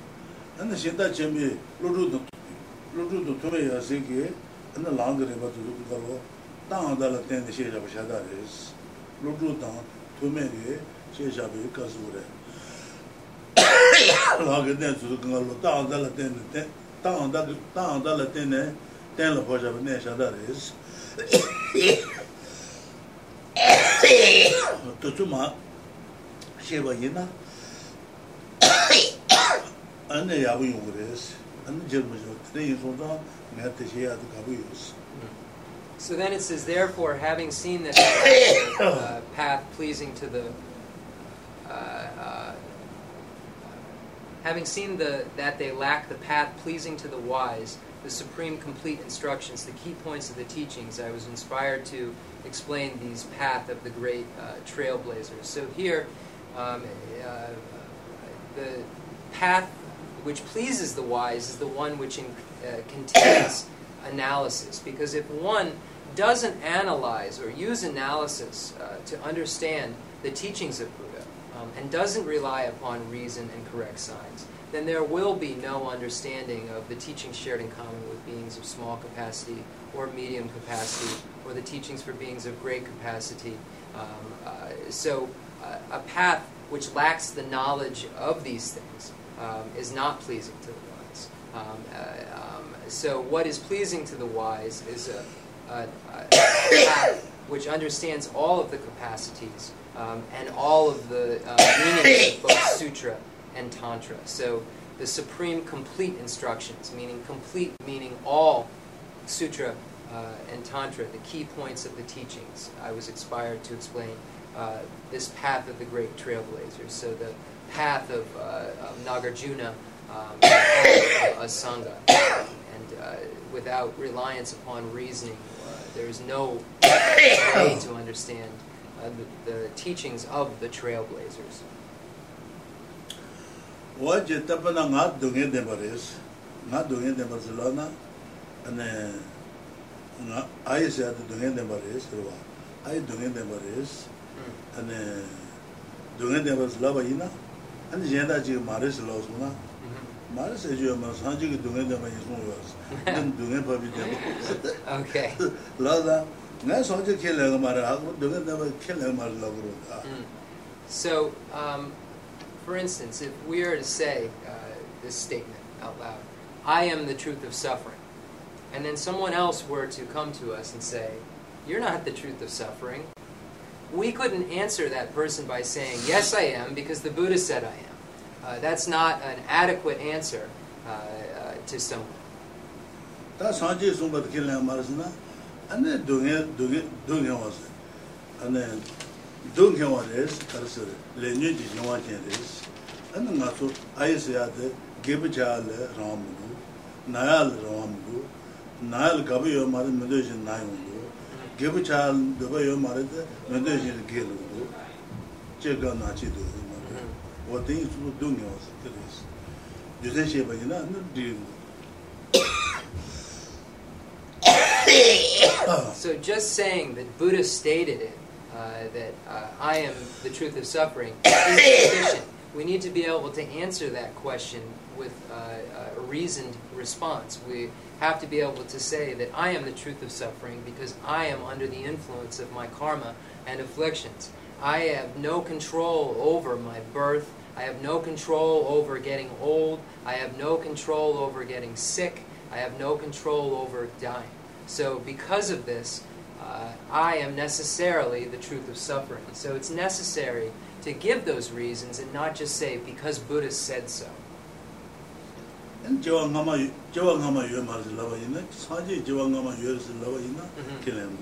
Speaker 4: 안에 신다 쳔비 로루도 lukru tu tuwe ya se ki ina langa riba tu lukru talo tanga dala tende she shabi shada res lukru tanga tume ki she shabi kasu re langa ten su su kanga lo tanga dala tende ten tanga dala tende ten la po shabi ne shada res tu tu ma sheba yina ane yabu yungu res
Speaker 1: So then it says, therefore, having seen they uh, path pleasing to the, uh, uh, having seen the that they lack the path pleasing to the wise, the supreme complete instructions, the key points of the teachings, I was inspired to explain these path of the great uh, trailblazers. So here, um, the path which pleases the wise is the one which in, uh, contains analysis. Because if one doesn't analyze or use analysis uh, to understand the teachings of Buddha um, and doesn't rely upon reason and correct signs, then there will be no understanding of the teachings shared in common with beings of small capacity or medium capacity, or the teachings for beings of great capacity. Um, uh, so, uh, a path which lacks the knowledge of these things um, is not pleasing to the wise. Um, uh, um, so, what is pleasing to the wise is a, a, a path which understands all of the capacities um, and all of the uh, meanings of both sutra and tantra. So, the supreme complete instructions, meaning complete, meaning all sutra uh, and tantra, the key points of the teachings. I was inspired to explain uh, this path of the great trailblazers. So the path of, uh, of Nagarjuna, um, Asanga, and uh, without reliance upon reasoning, uh, there is no way to understand uh, the, the teachings of the trailblazers.
Speaker 4: wā jī tāpa nā ngā dōngiñ dēmba rēs ngā dōngiñ dēmba zilā na anē ngā āyī sā yā dōngiñ dēmba rēs rwa āyī dōngiñ dēmba rēs anē dōngiñ dēmba zilā bā yī na. Anē yēndā jī mā rēs lā sū na mā rēs ā jī yā mā sā jī kī dōngiñ dēmba yī sū yā sā nā dōngiñ pā bī dēmba
Speaker 1: Okay.
Speaker 4: lā dā ngā sā jī kē lā ngā mā rā dōngiñ dēmba kē lā ngā mā rā lā gu rō
Speaker 1: Mm. So, um, for instance, if we are to say uh, this statement out loud, I am the truth of suffering, and then someone else were to come to us and say, You're not the truth of suffering, we couldn't answer that person by saying, Yes, I am, because the Buddha said I am. Uh, that's not an adequate answer uh, uh, to someone.
Speaker 4: tā sāngcī sūmbā tā kīrlā mā rā sī na anē dōngiā, dōngiā, dōngiā wā sī anē dōngiā wā rē sī tā rā sī rē lē nyū jī nyā wā jī rē sī anē ngā sū āyī sī yā tē gīpa chā lē rā mū rū nā yā lē rā mū rū nā yā lē gāpa yō mā rē mē dō yī yō gīpa chā sī yu sē shē bā yī na anē dī rū
Speaker 1: So just saying that Buddha stated it, uh, that uh, I am the truth of suffering, is sufficient. We need to be able to answer that question with uh, a reasoned response. We have to be able to say that I am the truth of suffering because I am under the influence of my karma and afflictions. I have no control over my birth. I have no control over getting old. I have no control over getting sick. I have no control over dying. So, because of this, uh, I am necessarily the truth of suffering. So, it's necessary to give those reasons and not just say, because Buddha said so.
Speaker 4: jiwa ngama jiwa ngama yue ma zi lawa ina sanji jiwa ngama yue zi lawa ina
Speaker 1: Mhm.
Speaker 4: kile mu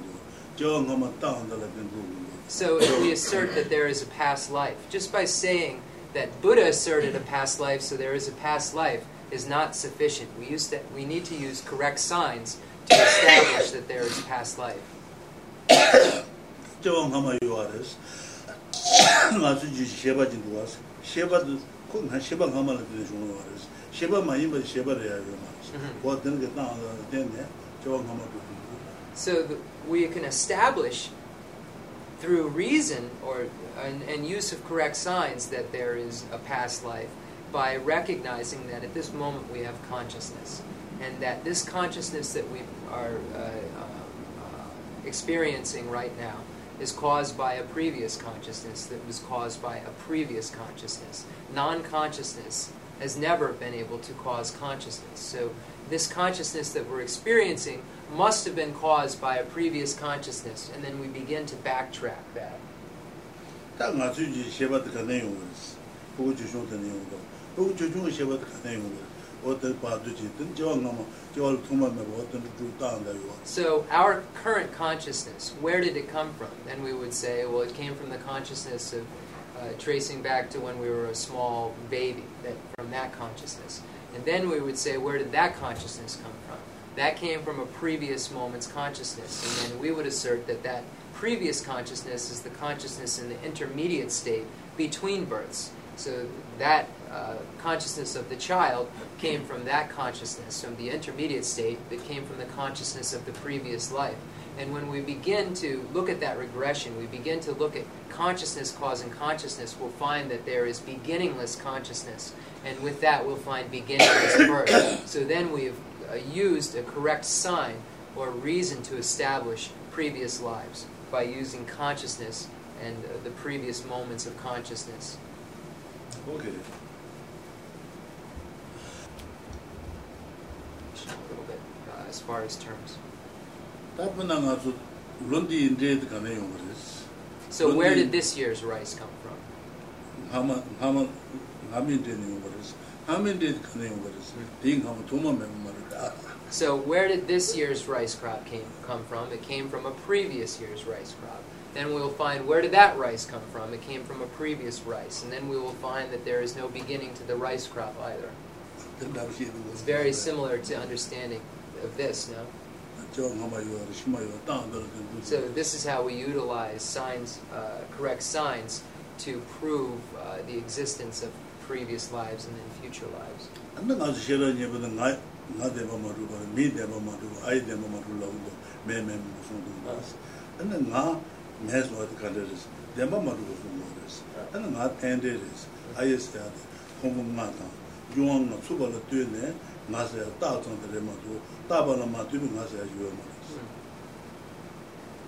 Speaker 4: jiwa ngama ta anda la bin gu gu
Speaker 1: So if we assert that there is a past life, just by saying that Buddha asserted a past life, so there is a past life, is not sufficient. We use that. We need to use correct signs to establish that there is past life.
Speaker 4: 저왕 하마 요아레스 나스 지 셰바 진도 와스 셰바도 콘한 셰바 하마를 되는 중 와레스 셰 sheba ma sheba yo ma. Mm-hmm. Ne
Speaker 1: so we can establish through reason or and, and use of correct signs that there is a past life by recognizing that at this moment we have consciousness. And that this consciousness that we are uh, uh, experiencing right now is caused by a previous consciousness that was caused by a previous consciousness. Non consciousness has never been able to cause consciousness. So this consciousness that we're experiencing must have been caused by a previous consciousness, and then we begin to backtrack that. So our current consciousness, where did it come from? Then we would say, well, it came from the consciousness of tracing back to when we were a small baby, that, from that consciousness. And then we would say, where did that consciousness come from? That came from a previous moment's consciousness. And then we would assert that that previous consciousness is the consciousness in the intermediate state between births. So that uh, consciousness of the child came from that consciousness, from the intermediate state that came from the consciousness of the previous life. And when we begin to look at that regression, we begin to look at consciousness causing consciousness, we'll find that there is beginningless consciousness. And with that, we'll find beginningless birth. So then we've uh, used a correct sign or reason to establish previous lives by using consciousness and uh, the previous moments of consciousness.
Speaker 4: Okay. Just
Speaker 1: a little bit uh, as far as terms. So where did this year's rice come from? So where did this year's rice crop came, come from? It came from a previous year's rice crop. Then we will find where did that rice come from? It came from a previous rice. And then we will find that there is no beginning to the rice crop either. It's very similar to understanding of this, no? So this is how we utilize signs, uh, correct signs, to prove uh, the existence of previous lives and then future lives.
Speaker 4: Uh, mēs wāt kāndēris, dēmbā mātū kō sōngbō rēs, ānā ngā tēndē rēs, āyē sēyā tā, khōngbō ngā tā, yuwa ngā tsūpa lā tuyé nē, ngā sēyā tā tsāntā rē mātū,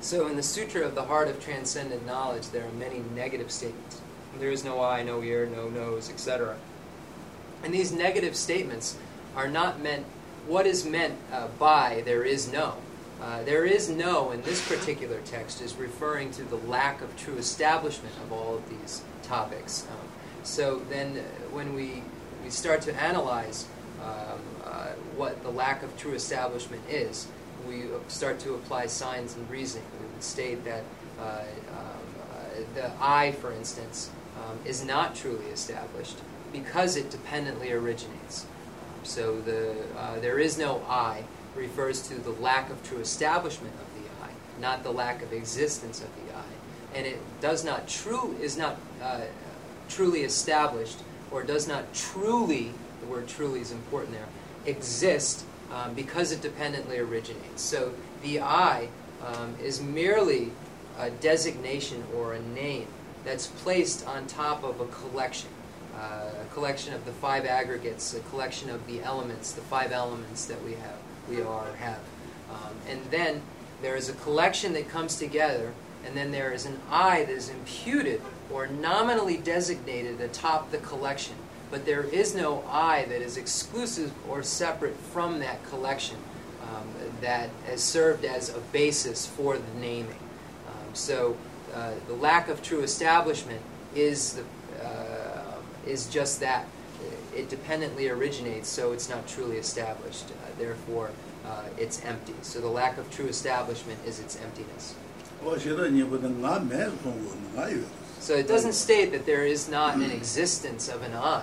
Speaker 1: So in the Sutra of the Heart of Transcendent Knowledge, there are many negative statements. There is no eye, no ear, no nose, etc. And these negative statements are not meant, what is meant uh, by there is no. Uh, there is no in this particular text is referring to the lack of true establishment of all of these topics. Um, so then uh, when we, we start to analyze uh, uh, what the lack of true establishment is, we start to apply signs and reasoning. We would state that um, the I, for instance, um, is not truly established because it dependently originates. So the there is no I refers to the lack of true establishment of the I, not the lack of existence of the I, and it does not true is not truly established or does not truly the word truly is important there exist um, because it dependently originates. So the I um, is merely a designation or a name that's placed on top of a collection. Uh, a collection of the five aggregates, a collection of the elements, the five elements that we have, we are have, um, and then there is a collection that comes together, and then there is an I that is imputed or nominally designated atop the collection, but there is no I that is exclusive or separate from that collection um, that has served as a basis for the naming. Um, so uh, the lack of true establishment is, the, uh, is just that. It dependently originates, so it's not truly established. Uh, therefore, uh, it's empty. So the lack of true establishment is its emptiness. So it doesn't state that there is not an existence of an I.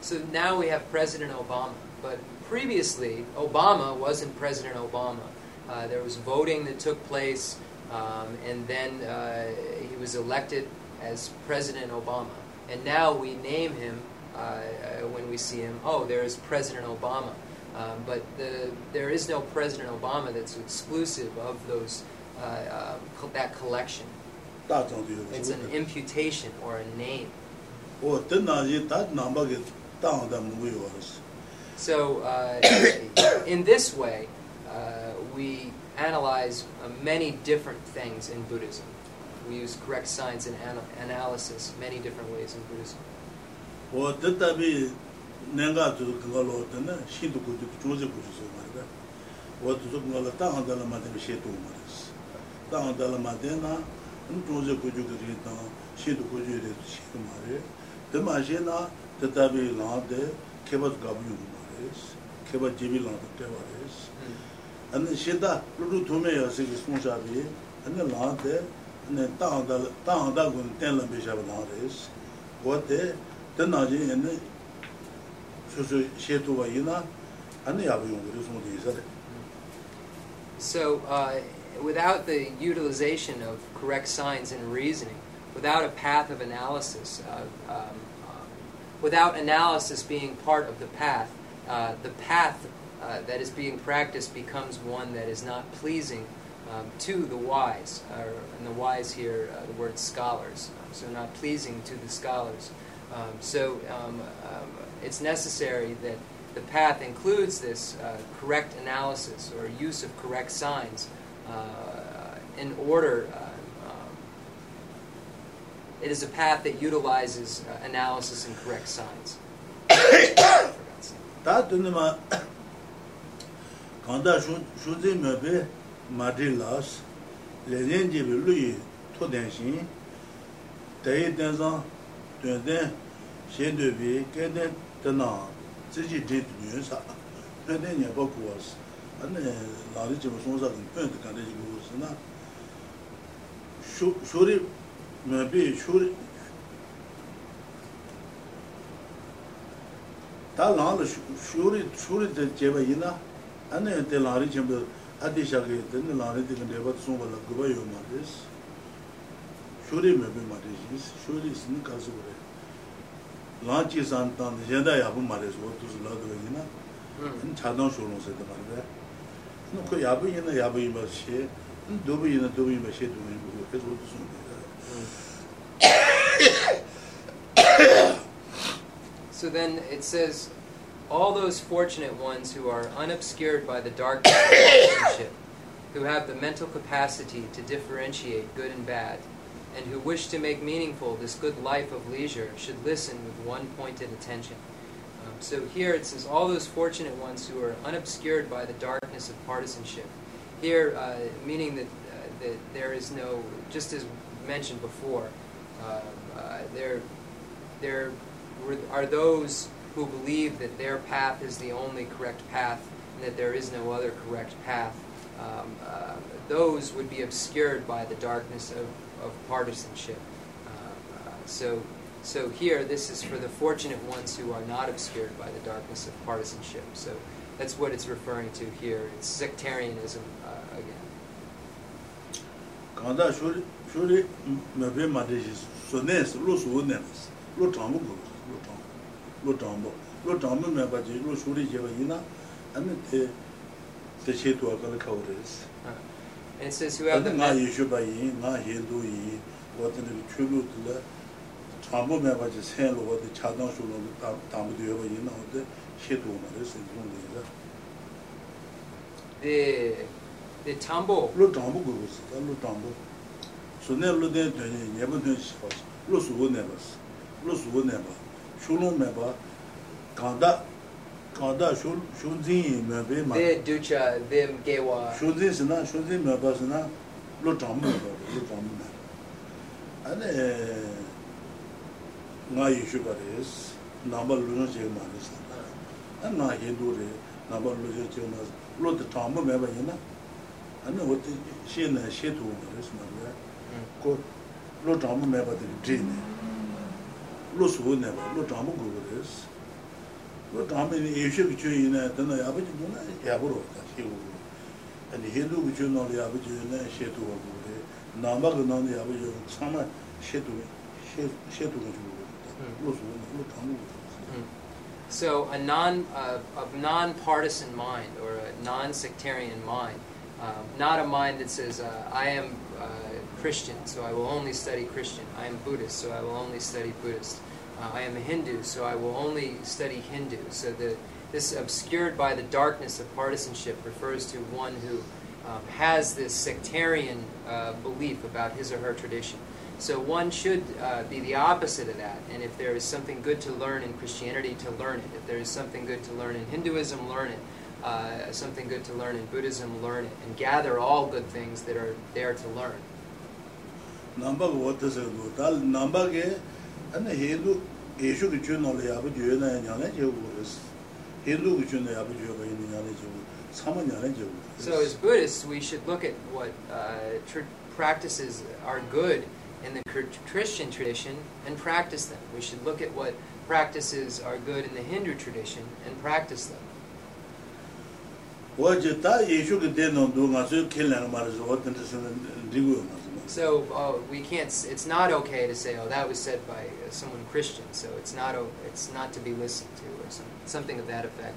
Speaker 1: so now we have president obama but previously obama wasn't president obama. Uh, there was voting that took place um, and then uh, he was elected as president obama. And now we name him uh, uh when we see him oh there is president obama. Um, but the, there is no president obama that's exclusive of those uh, uh, that collection. It's an imputation or a name. So uh, in this way, uh, we analyze uh, many different things in Buddhism. We use correct signs and analysis many different ways in Buddhism.
Speaker 4: 我这代比人家就是跟我老的呢，新的国就中国国就是嘛的，我就是跟我老大行的了嘛，这个写多嘛的，大行的了嘛的呢。zhōngzhē gōchō gō rī tāng, shē tō gōchō rī shē tō mā rī, tē mā shē nā tē tābī lāng tē kēpa tō gābu yō mā rī, kēpa jībī lāng tō kēpa rī, anī shē tā lō rū tō mē yā sē kī sōng shā bī, anī lāng tē, anī tāng tā gō tēn lāng bē shā bā lāng rī, wā tē, tē nā jī anī sō sō shē tō wā yī nā, anī yā bā yō gō rī sōng tē yī sā rī.
Speaker 1: So, uh, without the utilization of correct signs and reasoning, without a path of analysis, uh, um, um, without analysis being part of the path, uh, the path uh, that is being practiced becomes one that is not pleasing um, to the wise. And the wise here, uh, the word scholars. So, not pleasing to the scholars. Um, so, um, it's necessary that the path includes this uh, correct analysis or use of correct signs uh, in order. Uh, um, it is a path that utilizes uh, analysis and correct signs.
Speaker 4: tā kāndā shūdzi mē pē mā tī lās lēnyēn jī pē lū yī tō tēn shīn tā yī tēn sāng 드뉴사 근데 냐 버쿠스 안에 나리 좀 송사는 뻔드 간데 지고스나 슈 슈리 메베 슈리 다 나를 슈리 슈리 때 제바 이나 안에 때 나리 좀 아디샤게 된 나리 때 근데 바 송발라 그바 요 마데스 슈리 메베 마데스 슈리 신 가서 그래 라지 산탄 제다 야부 마데스 워투스 라도 이나 은 자동 쇼로 세다 말 베 그 야부 이나 야부 이마시 도부 이나 도부 이마시 도부 이고 그래서 워투스
Speaker 1: So then it says, all those fortunate ones who are unobscured by the darkness of relationship, who have the mental capacity to differentiate good and bad, and who wish to make meaningful this good life of leisure, should listen with one pointed attention. So here it says, all those fortunate ones who are unobscured by the darkness of partisanship. Here, uh, meaning that, uh, that there is no, just as mentioned before, uh, uh, there, there are those who believe that their path is the only correct path and that there is no other correct path. Um, uh, those would be obscured by the darkness of, of partisanship. Uh, uh, so, so here, this is for the fortunate ones who are not obscured by the darkness of partisanship. So that's what it's referring to here. It's sectarianism again.
Speaker 4: 이 어떤 추루들 장부 메바지 세로 어디 차당 쇼로 다 담도 여바 이나 어디 셰도 말레스 이런 데가
Speaker 1: the The tumble.
Speaker 4: lo dhambu gu gu si, ta lo dhambu. Su ne lo den duen yin, nye bu duen shi pa si, lo su gu ne ba si, lo su gu ne ba. Shu lo me ba, kanda, kanda shu, shu zin yin me be ma.
Speaker 1: The ducha, the gewa.
Speaker 4: Shu zin si na, shu zin me ba si na, lo dhambu me ba, lo dhambu me. Ane, nga yu shu nga yishu baris, namba luna chega maris, nga hindu re, namba luna chega maris, lo te tamba meba yina, ane wote she na she tu maris marwa, ko lo tamba meba te dri ne, lo suhu neba, lo tamba gu baris, lo tamba ni yishu ki chu yina, tena yabu chi guna yabu ro, she gu gu, ane hindu ki chu nol yabu chi yina, she tu wa gu re, namba gu nol yabu chi yina, tsama she tu, she tu gu chu res.
Speaker 1: So a non uh, a non-partisan mind or a non-sectarian mind, um, not a mind that says uh, I am uh, Christian, so I will only study Christian. I am Buddhist, so I will only study Buddhist. Uh, I am a Hindu, so I will only study Hindu. So the this obscured by the darkness of partisanship refers to one who um, has this sectarian uh, belief about his or her tradition. So one should uh, be the opposite of that. And if there is something good to learn in Christianity, to learn it. If there is something good to learn in Hinduism, learn it. Uh, something good to learn in Buddhism, learn it. And gather all good things that are there to learn.
Speaker 4: namba go wata se do dal namba ge ane hindu yeshu ge chun no le na nya le je gu res hindu ge chun yabu jue ba yin nya le je gu sama nya le je gu
Speaker 1: So as Buddhists, we should look at what uh, tr- practices are good in the Christian tradition and practice them. We should look at what practices are good in the Hindu tradition and practice them.
Speaker 4: wa je ta yeshu ge de no do nga so ken la ma re so ta se ndi gu ma so
Speaker 1: So uh, we can't. It's not okay to say, "Oh, that was said by uh, someone Christian." So it's not. It's not to be listened to, or some, something of that effect.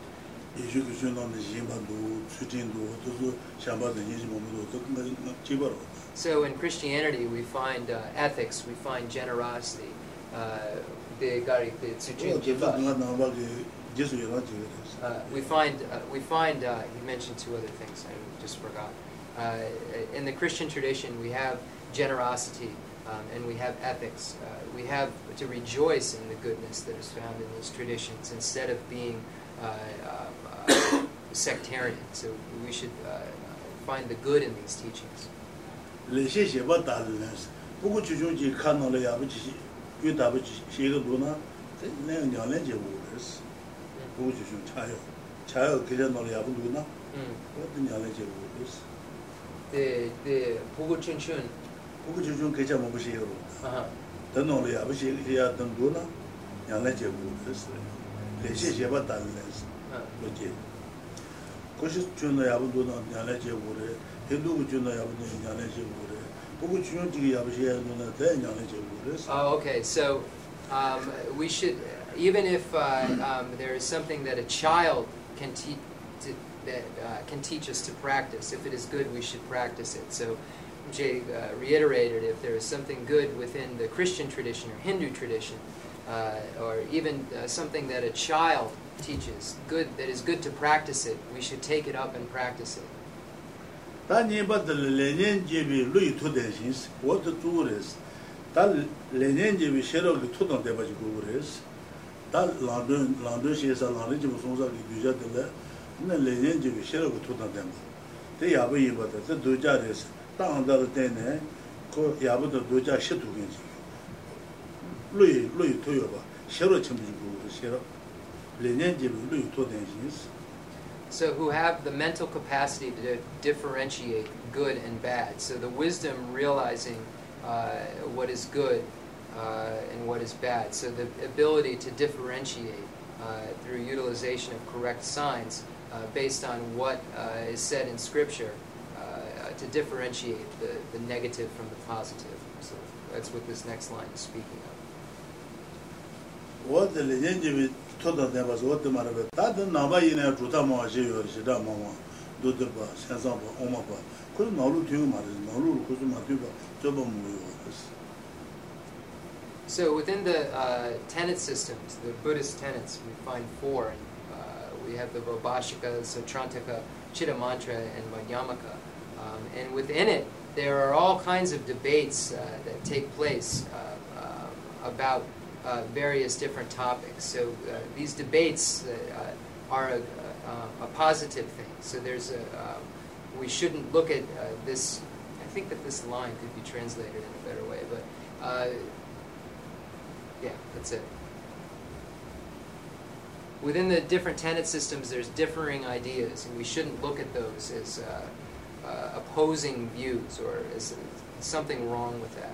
Speaker 4: Yeshu ge chun no de yin ba do chu tin do to so sha ba de yin ji mo do to nga ji ba ro
Speaker 1: So in Christianity, we find uh, ethics. We find generosity. Uh, the gari the
Speaker 4: wa
Speaker 1: tsujin
Speaker 4: je ta
Speaker 1: jiba.
Speaker 4: nga namba ge je su ye la je res
Speaker 1: Uh, we find uh, we find uh, he mentioned two other things I just forgot. Uh, in the Christian tradition, we have generosity um, and we have ethics. Uh, we have to rejoice in the goodness that is found in these traditions instead of being uh, uh, uh, sectarian. So we should uh, find the good in these teachings.
Speaker 4: leshe sheba dali lensi buku chuchu ji ka nolo yabu chi yu dabu chi shega guna nayo nyalen je wu lensi buku chuchu chayo. Chayo kire nolo
Speaker 1: yabu
Speaker 4: guna wadu hmm. nyalen je wu lensi de de buku chunchun buku chuchun kecha mabu shega guna
Speaker 1: dan
Speaker 4: nolo yabu shega ya dan guna nyalen je wu lensi leshe sheba dali
Speaker 1: lensi
Speaker 4: lo je. Ko shi chu na ya bu du na yang le je wu re gu chu na ya bu du yang le je wu re bu gu chu chu ji ge ya bu na de je wu
Speaker 1: Oh, okay. So um, we should, even if uh, um, there is something that a child can teach, that uh, can teach us to practice. If it is good, we should practice it. So Je uh, reiterated, if there is something good within the Christian tradition or Hindu tradition, uh, or even uh, something that a child teaches good that is good to practice it we should take it up and practice it.
Speaker 4: Ta ni ba de le nyen je bi lu yi tu de jin wo de tu res. Ta le nyen je bi she ro lu tu don de ba ji gu res. Ta la de la de she sa la de ji mo song sa gi du ja de le ne le nyen je bi she ro lu tu don de ma de ya ba yi ba de du ja res. Ta an da de ne ko ya ba de du ja she tu gen ji lu yi lu yi tu yo ba she ro chim ji gu res she ro
Speaker 1: So who have the mental capacity to differentiate good and bad. So the wisdom realizing uh, what is good uh, and what is bad. So the ability to differentiate uh, through utilization of correct signs uh, based on what uh, is said in Scripture uh, to differentiate the, the negative from the positive. So that's what this next line is speaking of. So within the uh, tenet systems, the Buddhist tenets, we find four. Uh, we have the Vaibhashika, Sautrantika, Chittamatra, and Madhyamaka. Um, and within it, there are all kinds of debates uh, that take place uh, uh, about uh, various different topics. So uh, these debates uh, are a, a, a positive thing. So there's a um, we shouldn't look at uh, this. I think that this line could be translated in a better way, but uh, yeah, that's it. Within the different tenet systems, there's differing ideas, and we shouldn't look at those as uh, uh, opposing views or as something wrong with that.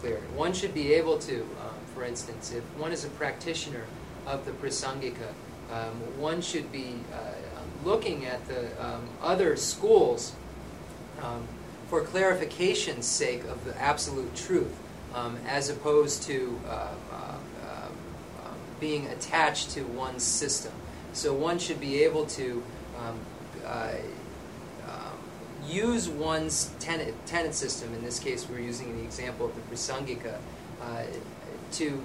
Speaker 1: clear. One should be able to, um, for instance, if one is a practitioner of the Prasangika, um, one should be uh, looking at the um, other schools um, for clarification's sake of the absolute truth, um, as opposed to uh, uh, being attached to one's system. So one should be able to uh, use one's tenet system, in this case we're using the example of the Prasangika, uh, to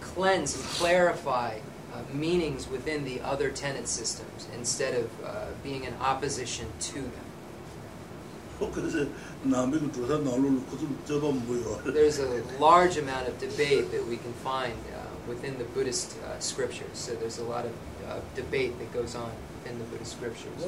Speaker 1: cleanse and clarify uh, meanings within the other tenet systems instead of uh, being in opposition to them. There's a large amount of debate that we can find uh, within the Buddhist uh, scriptures, so there's a lot of uh, debate that goes on in the Buddhist scriptures.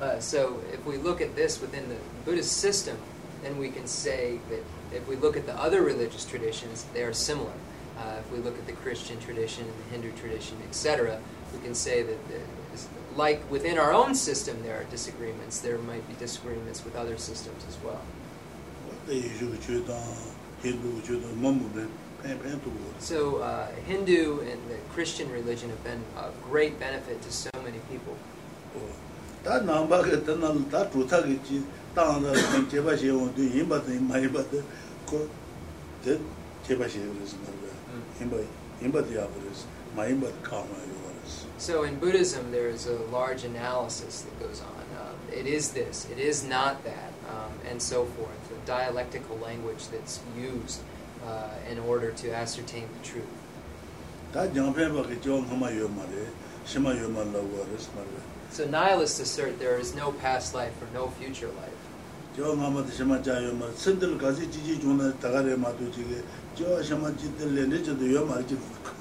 Speaker 1: Uh, so if we look at this within the Buddhist system, then we can say that if we look at the other religious traditions, they are similar. Uh, if we look at the Christian tradition, the Hindu tradition, etc., we can say that, uh, the, like within our own system, there are disagreements. There might be disagreements with other systems as well. So uh, Hindu and the Christian religion have been of great benefit to so many people.
Speaker 4: That.
Speaker 1: So in Buddhism, there is a large analysis that goes on. Um, it is this, it is not that, um, and so forth. The dialectical language that's used uh, in order to ascertain the truth. So nihilists assert there is no past life or no future life.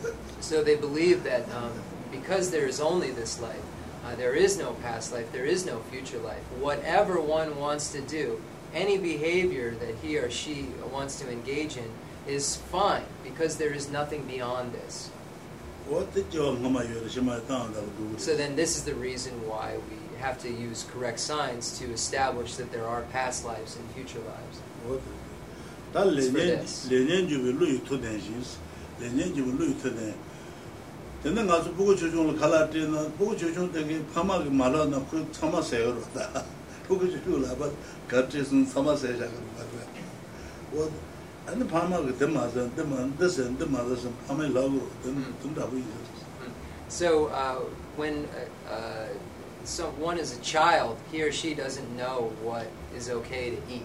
Speaker 1: So they believe that um, because there is only this life, uh, there is no past life, there is no future life. Whatever one wants to do, any behavior that he or she wants to engage in, is fine because there is nothing beyond this.
Speaker 4: 어때 저 하마요 심마 땅다고 두고
Speaker 1: So then, this is the reason why we have to use correct signs to establish that there are past lives and future lives.
Speaker 4: 다
Speaker 1: It's for
Speaker 4: 레년
Speaker 1: this.
Speaker 4: 레년 주에 루이 토덴시스 레년 주에 루이 토덴 근데 가서 보고 조종을 갈아 때는 보고 조종 되게 파마게 말하나 그 참아 세요로다 보고 조종을 하바 같이선 참아 세자고 말이야 pāma pāma hmm. hmm.
Speaker 1: So uh, when uh, uh, so one is a child, he or she doesn't know what is okay to eat.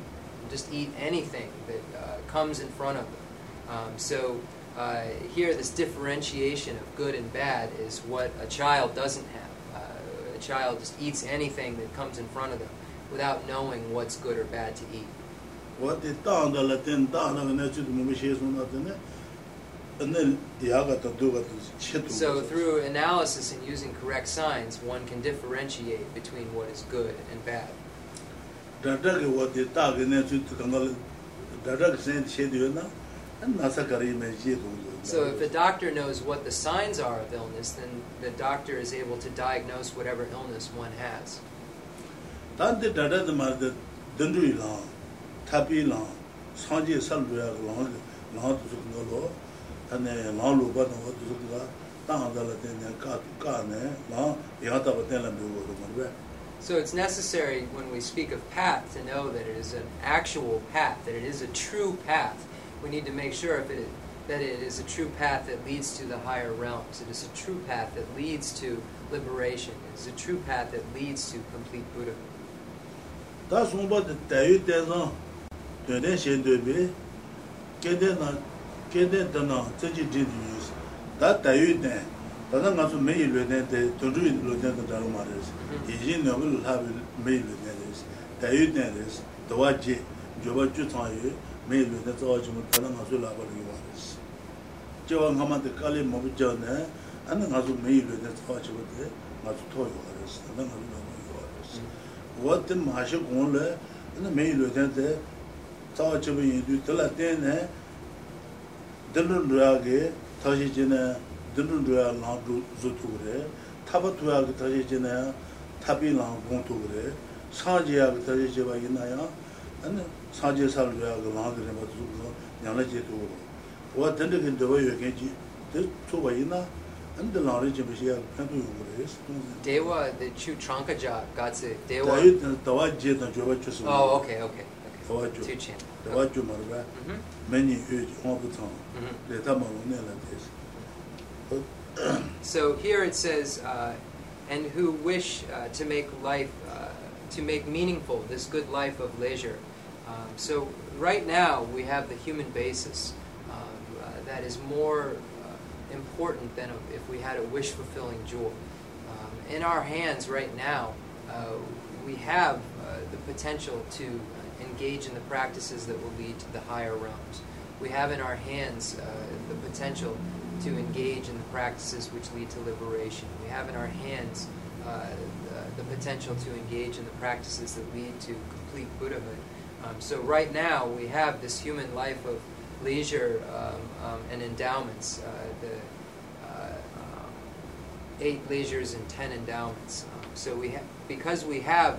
Speaker 1: Just eat anything that uh, comes in front of them. Um, so uh, here, this differentiation of good and bad is what a child doesn't have. Uh, a child just eats anything that comes in front of them without knowing what's good or bad to eat
Speaker 4: tānda la tēn tānda nā shē nē tā
Speaker 1: So through analysis and using correct signs one can differentiate between what is good and bad.
Speaker 4: Dātā ki wāti tā ki nā chūtu kāngā dātā ki sēn shē tūyo na nā sā kārī mē shē tūga
Speaker 1: So if the doctor knows what the signs are of illness then the doctor is able to diagnose whatever illness one has
Speaker 4: lang, sanji sal lang, lang lo, lang lupa ka ka ne, lang yang.
Speaker 1: So it's necessary when we speak of path to know that it is an actual path, that it is a true path. We need to make sure if it, that it is a true path that leads to the higher realms. It is a true path that leads to liberation. It is a true path that leads to complete Buddhahood.
Speaker 4: dēdēn shēn dēbē kēdēn nā kēdēn dāna tsēchī dīn dī yūs dā dāyū dēn dāna ngā tsū mēyī lō dēn dē dōndrū yī lō dēn dā dārū mā rēs yīyī nā wī lā wī mēyī lō dēn rēs dāyū dēn rēs dāwā jē jōba chū tsā yū mēyī lō dēn tsā wā chī mō dāna ngā tsū lā bā rī wā rēs jē wā ngā mā dē kā lī mō bū jā nē ānā ngā tsū mēyī lō dēn tsā wā chī mō dē ngā tsū tō yō wā rēs dāna ngā tsū lā bā rī wā rēs wā tē mā shē gōng lē ānā mēyī lō dēn dē tsawa chibu yindu tila tenne dindun dhruya ge tashi jine dindun dhruya lang zu tukure taba dhruya ge tashi jine tabi lang gong tukure sanji ya ge tashi jiba yina ya sanji sal dhruya ge lang dhruya ma tukure nyana je tukure kuwa dindun ge dhruya yo genji dhruya tukwa yina And the knowledge of Shia Kandu Yugures.
Speaker 1: Dewa, the Chu Trankaja,
Speaker 4: Gatsi,
Speaker 1: Dewa.
Speaker 4: Dawa Jeta Joba Chusu.
Speaker 1: Oh, okay, okay.
Speaker 4: Tā wā
Speaker 1: okay.
Speaker 4: chū,
Speaker 1: Two chant.
Speaker 4: tā wā chū mā rā bā,
Speaker 1: Mhm,
Speaker 4: mē nī yu jī, wā bū tāng,
Speaker 1: mhm.
Speaker 4: lē tā mā lā tē.
Speaker 1: So here it says, uh, and who wish uh, to make life, uh, to make meaningful this good life of leisure. Um, so right now we have the human basis um, uh, that is more uh, important than if we had a wish fulfilling jewel. Um, in our hands right now, uh, we have uh, the potential to engage in the practices that will lead to the higher realms. We have in our hands uh, the potential to engage in the practices which lead to liberation. We have in our hands uh, the, the potential to engage in the practices that lead to complete Buddhahood. Um, so right now we have this human life of leisure um, um, and endowments. Uh, the uh, um, eight leisures and ten endowments. Um, so we ha- because we have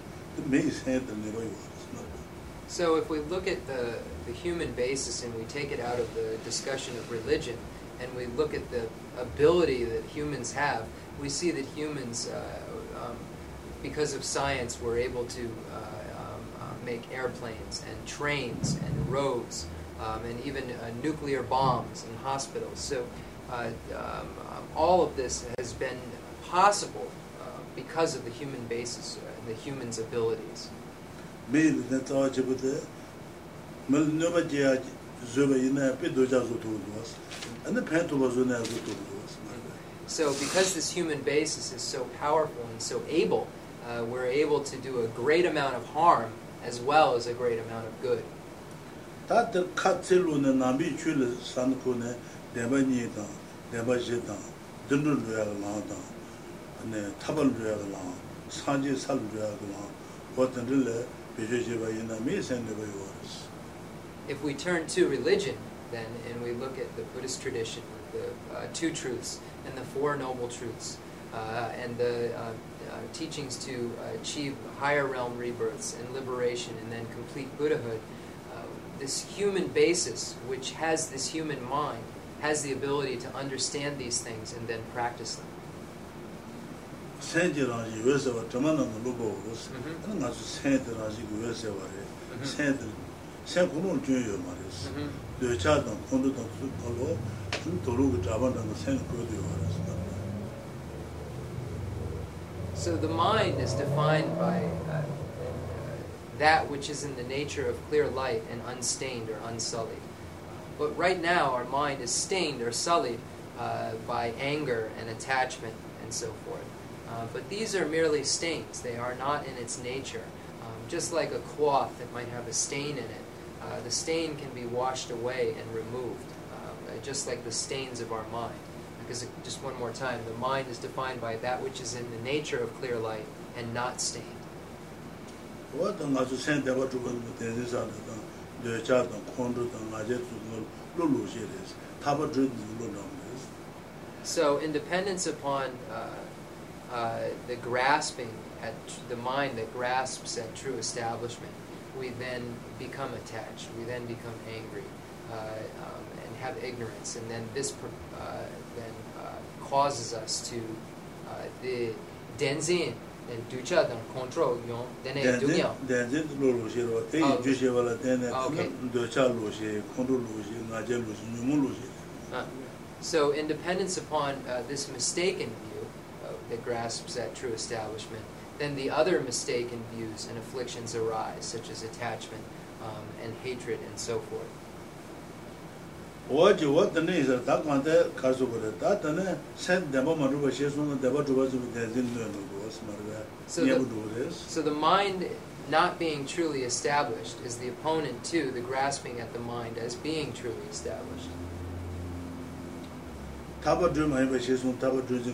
Speaker 4: rā sū nā rū.
Speaker 1: So if we look at the, the human basis and we take it out of the discussion of religion and we look at the ability that humans have, we see that humans, uh, um, because of science, were able to uh, um, uh, make airplanes and trains and roads um, and even uh, nuclear bombs and hospitals. So uh, um, um, all of this has been possible uh, because of the human basis, the human's abilities.
Speaker 4: mē yu lū tē tsā chī bā tē, mē lū nē bā jī yā zū bā yin nā yā, pē dō jā sū tū rū wā sī, anē pēn tū bā sū nā yā sū tū rū wā sī, mā rū.
Speaker 1: So, because this human basis is so powerful and so able, uh, we're able to do a great amount of harm as well as a great amount of good.
Speaker 4: Tā tē kā tsē lū nē nā wā rī sī.
Speaker 1: If we turn to religion, then, and we look at the Buddhist tradition, the uh, two truths and the four noble truths, uh, and the uh, uh, teachings to achieve higher realm rebirths and liberation and then complete Buddhahood, uh, this human basis, which has this human mind, has the ability to understand these things and then practice them.
Speaker 4: Sēn jī rāng jī wē sē wā, tamā nā ngā lū bō wā sī, anā ngā sū sēn tē rāng jī wē sē rē, sēn tē, sēn khu yō mā rē sī, dō chā tāng, kōndō tāng sū kā lō, sū tō rū kā chā bā sēn kō dō yō wā rē sī.
Speaker 1: So the mind is defined by uh, that which is in the nature of clear light and unstained or unsullied. But right now, our mind is stained or sullied uh, by anger and attachment and so forth. Uh, but these are merely stains, they are not in its nature. Um, just like a cloth that might have a stain in it, uh, the stain can be washed away and removed, uh, just like the stains of our mind. because just one more time, the mind is defined by that which is in the nature of clear light and not stained. So, in dependence upon uh, uh, the grasping at tr- the mind that grasps at true establishment, we then become attached. We then become angry uh, um, and have ignorance, and then this uh, then uh, causes us to uh, the denzin and ducha dan control yon dene dunya.
Speaker 4: dēnzi lō lō shē rō tē yī chū shē wā lā tēne
Speaker 1: Ah, okay.
Speaker 4: dē chā lō shē khuān chū lō shē ngā jē lō shē nyū mū lō shē
Speaker 1: Uh, so, in dependence upon uh, this mistaken view that grasps at true establishment, then the other mistaken views and afflictions arise, such as attachment um, and hatred and so forth.
Speaker 4: wā jī wā tēne yī tā kāng tē kā sū kō rē tā tēne sēn dēpa mā rūpa shē sū na dēpa rūpa sū nō nō kō sī mā rūpa
Speaker 1: So the-
Speaker 4: bū rū rē sī
Speaker 1: So, the mind not being truly established is the opponent to the grasping at the mind as being truly established.
Speaker 4: tā pa chū mā yī pa shē sū tā pa chū jī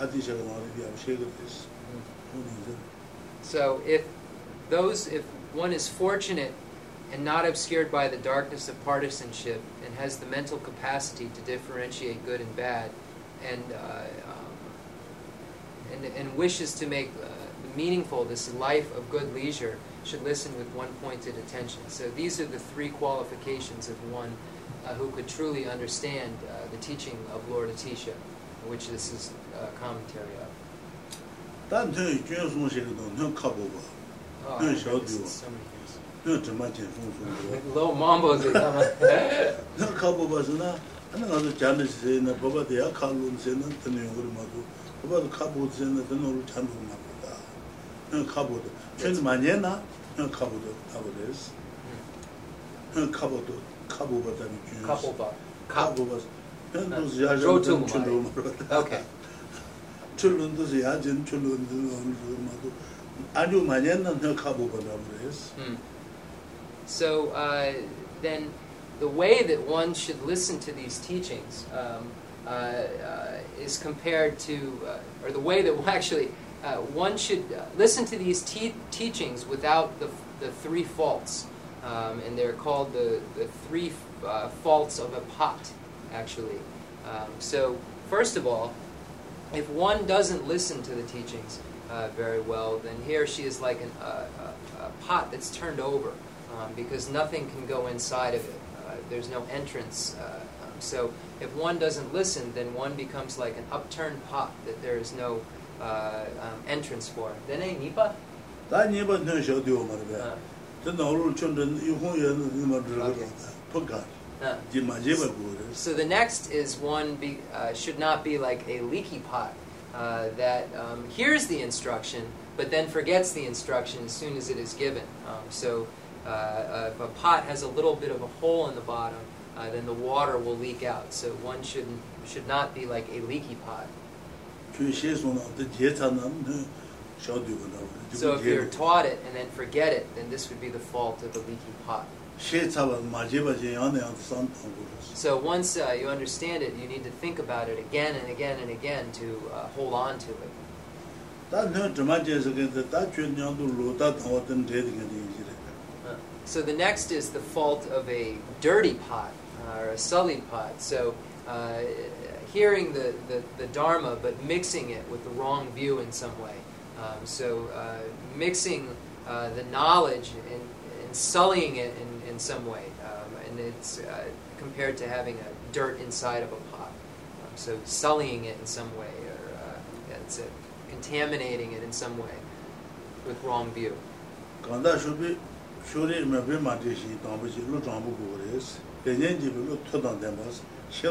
Speaker 4: ā tē shē kē lā rē tē yā bō shē kē rē sī sō
Speaker 1: So if those if one is fortunate and not obscured by the darkness of partisanship and has the mental capacity to differentiate good and bad and uh, um, and, and wishes to make uh, meaningful this life of good leisure should listen with one pointed attention. So these are the three qualifications of one uh, who could truly understand uh, the teaching of Lord Atisha, which this is a commentary of.
Speaker 4: Dan de jue song xie de dong ka bo bo.
Speaker 1: Oh, de
Speaker 4: xiao
Speaker 1: du.
Speaker 4: De
Speaker 1: zhen ma jian song
Speaker 4: song. Low mambo de ta ma. De
Speaker 1: ka bo bo zhen ana
Speaker 4: ga zu jian de xie na bo ba de ya ka lu xie na de ne wu ma du. Bo ba ka bo xie na de no lu chan du ma bu da. De ka bo de. Chen ma nian na de ka bo de ta bo de. De hmm. ka bo de ka bo ba de jue. Ka
Speaker 1: bo ba.
Speaker 4: Ka
Speaker 1: bo ba.
Speaker 4: Bō bā sī nā tō sī yā jā
Speaker 1: Rō
Speaker 4: nō
Speaker 1: tū
Speaker 4: chū
Speaker 1: mā
Speaker 4: rō
Speaker 1: rē.
Speaker 4: mā rō tā
Speaker 1: Okay.
Speaker 4: chū rō tō sī yā jīn chū rō rō mā tō ā jū mā nyē na nā kā bō bā tā bō rē sī
Speaker 1: Hmm. So uh, then, the way that one should listen to these teachings um, uh, uh, is compared to, uh, or the way that actually uh, one should uh, listen to these te- teachings without the, the three faults, um, and they're called the the three uh, faults of a pot, actually. Um, so first of all, if one doesn't listen to the teachings uh, very well, then he or she is like an, uh, a, a pot that's turned over um, because nothing can go inside of it. Uh, there's no entrance. Uh, um, so if one doesn't listen, then one becomes like an upturned pot that there is no uh, um, entrance for. Then a nipa.
Speaker 4: tā nyē bā nā shā tī wā mā rē bē tē nā rō chūn tē yu hōng yā nā mā rō rā
Speaker 1: Okay.
Speaker 4: Pō kā jī mā jē bā gō rē sī
Speaker 1: So the next is one be, uh, should not be like a leaky pot uh, that um, hears the instruction but then forgets the instruction as soon as it is given. Um, so uh, uh, if a pot has a little bit of a hole in the bottom, uh, then the water will leak out. So one shouldn't should not be like a leaky pot.
Speaker 4: chū shē sō nā tē jē tsā nā nā shā tī wā nā wā rē
Speaker 1: So if you're taught it and then forget it, then this would be the fault of the leaky pot.
Speaker 4: Shē tsā bā mā jē bā jē yā nā yā tā sān tā gō rē sī
Speaker 1: So once uh, you understand it, you need to think about it again and again and again to uh, hold on to it.
Speaker 4: tā nā chū mā jē sā kē tā tā chū nyā tū lō tā tā wā tā nā rē tī kē tī yī jī rē
Speaker 1: Uh, So the next is the fault of a dirty pot uh, or a sullied pot. So uh, hearing the, the, the Dharma but mixing it with the wrong view in some way. Um, so uh, mixing uh, the knowledge and sullying it in, in some way. Um, and it's uh, compared to having a dirt inside of a pot. Um, so sullying it in some way or uh, it's it, contaminating it in some way with wrong view.
Speaker 4: bē nyēn jī bī lō tō tā tēn bā sī shē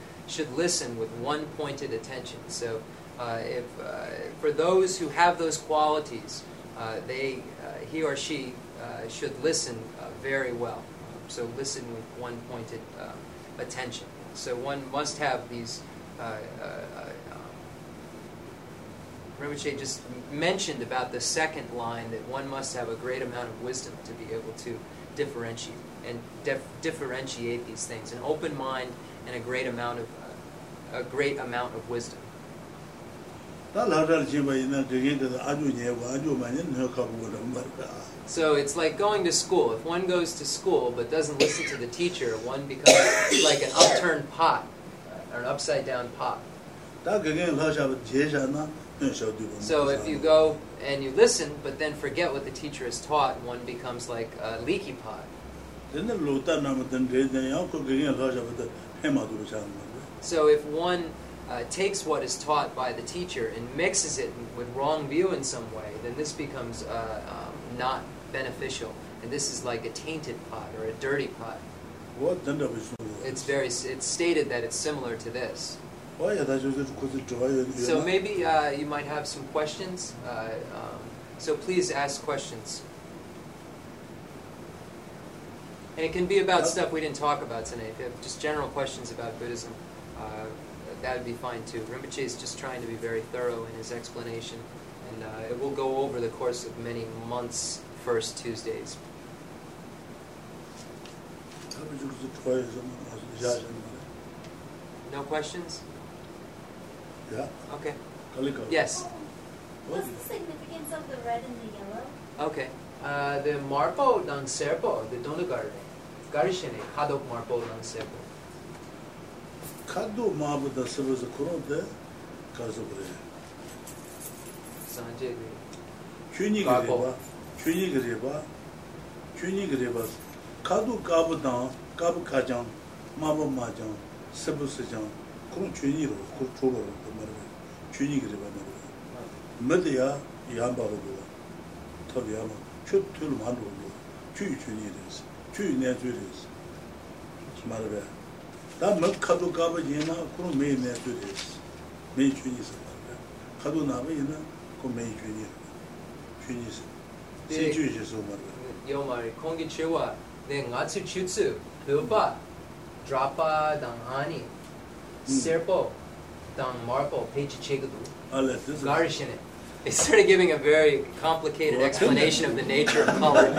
Speaker 1: should listen with one pointed attention. So, uh, if uh, for those who have those qualities, uh, they uh, he or she should listen very well. So listen with one pointed attention. So one must have these. Rinpoche just mentioned about the second line that one must have a great amount of wisdom to be able to differentiate and dif- differentiate these things, an open mind and a great amount of uh, a great amount of wisdom. So it's like going to school. If one goes to school but doesn't listen to the teacher, one becomes like an upturned pot or an upside down pot. So if you go and you listen but then forget what the teacher has taught, one becomes like a leaky pot. So if one uh, takes what is taught by the teacher and mixes it with wrong view in some way, then this becomes uh, um, not beneficial. And this is like a tainted pot or a dirty pot. It's very. It's stated that it's similar to this. So maybe uh, you might have some questions. Uh, um, so please ask questions. And it can be about stuff we didn't talk about tonight. If you have just general questions about Buddhism, uh, that would be fine too. Rinpoche is just trying to be very thorough in his explanation, and uh, it will go over the course of many months, first Tuesdays. No questions?
Speaker 4: Yeah.
Speaker 1: Okay. Yes.
Speaker 5: What's the significance of the red and the yellow?
Speaker 1: Okay. Uh, the marpo ng serpo, the donagarne. Garishene, kadok marpo ng serpo.
Speaker 4: 카도 마부다 서버서 그런데 가서 그래
Speaker 1: Sanjay.
Speaker 4: 균이
Speaker 1: 가보.
Speaker 4: 그래 봐 균이 그래 봐 균이 그래 봐 카도 까부다 까부 가장 마부 마장 서버서장 그런 균이로 그 조로 그 말이야 균이 그래 봐 말이야 뭐야 양바고 더비야 뭐 큐트를 만들고 큐 균이 됐어 큐 내주를 했어 말이야 다뭐 카도 까부지나 그런 매일 내주를 했어 매일 균이 있어 말이야 카도 나베이나 그 매일 균이 균이 있어 세주에서 말이야
Speaker 1: Yomari, kongi chewa, ne ngatsu chutsu, bilba, drapa dang ani, serpo, dang marpo, pechi chegadu,
Speaker 4: 알레 뜻은
Speaker 1: garishene. they started giving a very complicated explanation of the nature of color.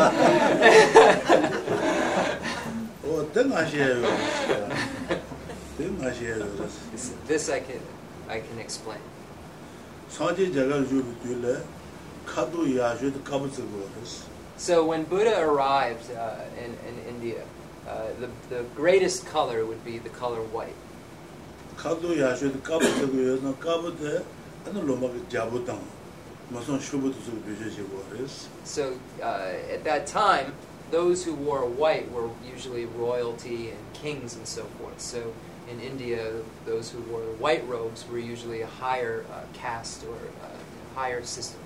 Speaker 1: this, this I can I can explain. So when Buddha arrived uh, in, in India, uh, the, the greatest color would be the color white. So uh, at that time, those who wore white were usually royalty and kings and so forth. So in India, those who wore white robes were usually a higher uh, caste or uh, higher system.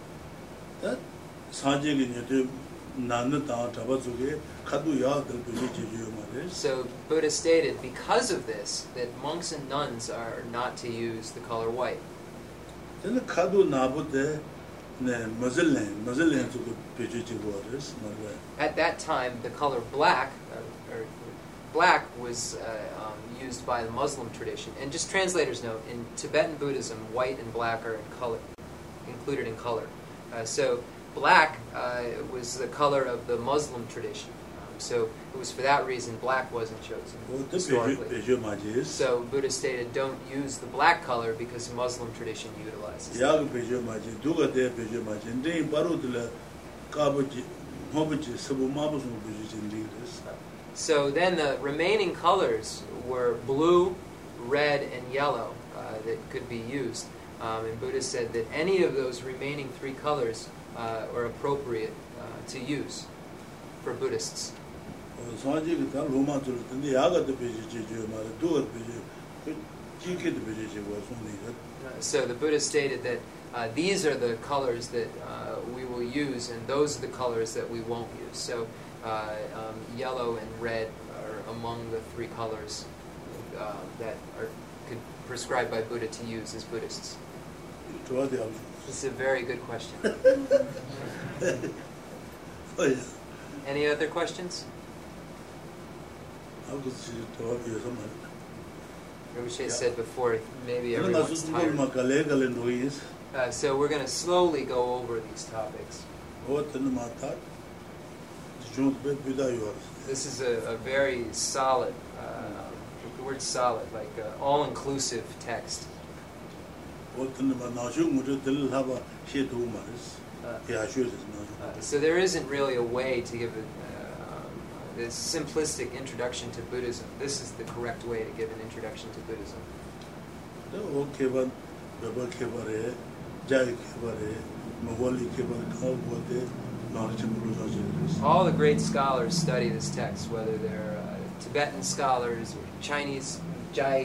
Speaker 1: So Buddha stated because of this that monks and nuns are not to use the color white. At that time, the color black, or, or black, was uh, um, used by the Muslim tradition. And just translators note: in Tibetan Buddhism, white and black are in color, included in color. Uh, so black uh, was the color of the Muslim tradition. So it was for that reason black wasn't chosen. So Buddha stated, don't use the black color because the Muslim tradition utilizes it. So then the remaining colors were blue, red, and yellow uh, that could be used. Um, and Buddha said that any of those remaining three colors uh, are appropriate uh, to use for Buddhists.
Speaker 4: Sanji ki ta loma tsul tindi yaga de buji jijo ma re duga de buji jiki de buji jiwa sung ni res.
Speaker 1: Uh, so the Buddha stated that uh, these are the colors that uh, we will use, and those are the colors that we won't use. So uh, um, yellow and red are among the three colors uh, that are could, prescribed by Buddha to use as Buddhists.
Speaker 4: Chua de abu.
Speaker 1: This is a very good question. Any other questions?
Speaker 4: abu si chua biyo sama.
Speaker 1: Rinpoche said before, maybe everyone's
Speaker 4: su sungol ma
Speaker 1: tired.
Speaker 4: kale kale ndo yis.
Speaker 1: Uh, so we're going to slowly go over these topics.
Speaker 4: Owa tanda ma ta. Jichung be bida yuwa.
Speaker 1: This is a, a very solid, uh, the word solid, like uh, all-inclusive text.
Speaker 4: Owa tanda ma na shu ngu zhe dili laba she tu ma res.
Speaker 1: Uh,
Speaker 4: Ya shu res na
Speaker 1: Uh, so there isn't really a way to give a, this simplistic introduction to Buddhism. This is the correct way to give an introduction to Buddhism.
Speaker 4: Da o keba, beba keba re, jai keba re, mawali keba re, kaal bo de, na ri chimu lu zha zhe res.
Speaker 1: All the great scholars study this text, whether they're uh, Tibetan scholars or Chinese, Jai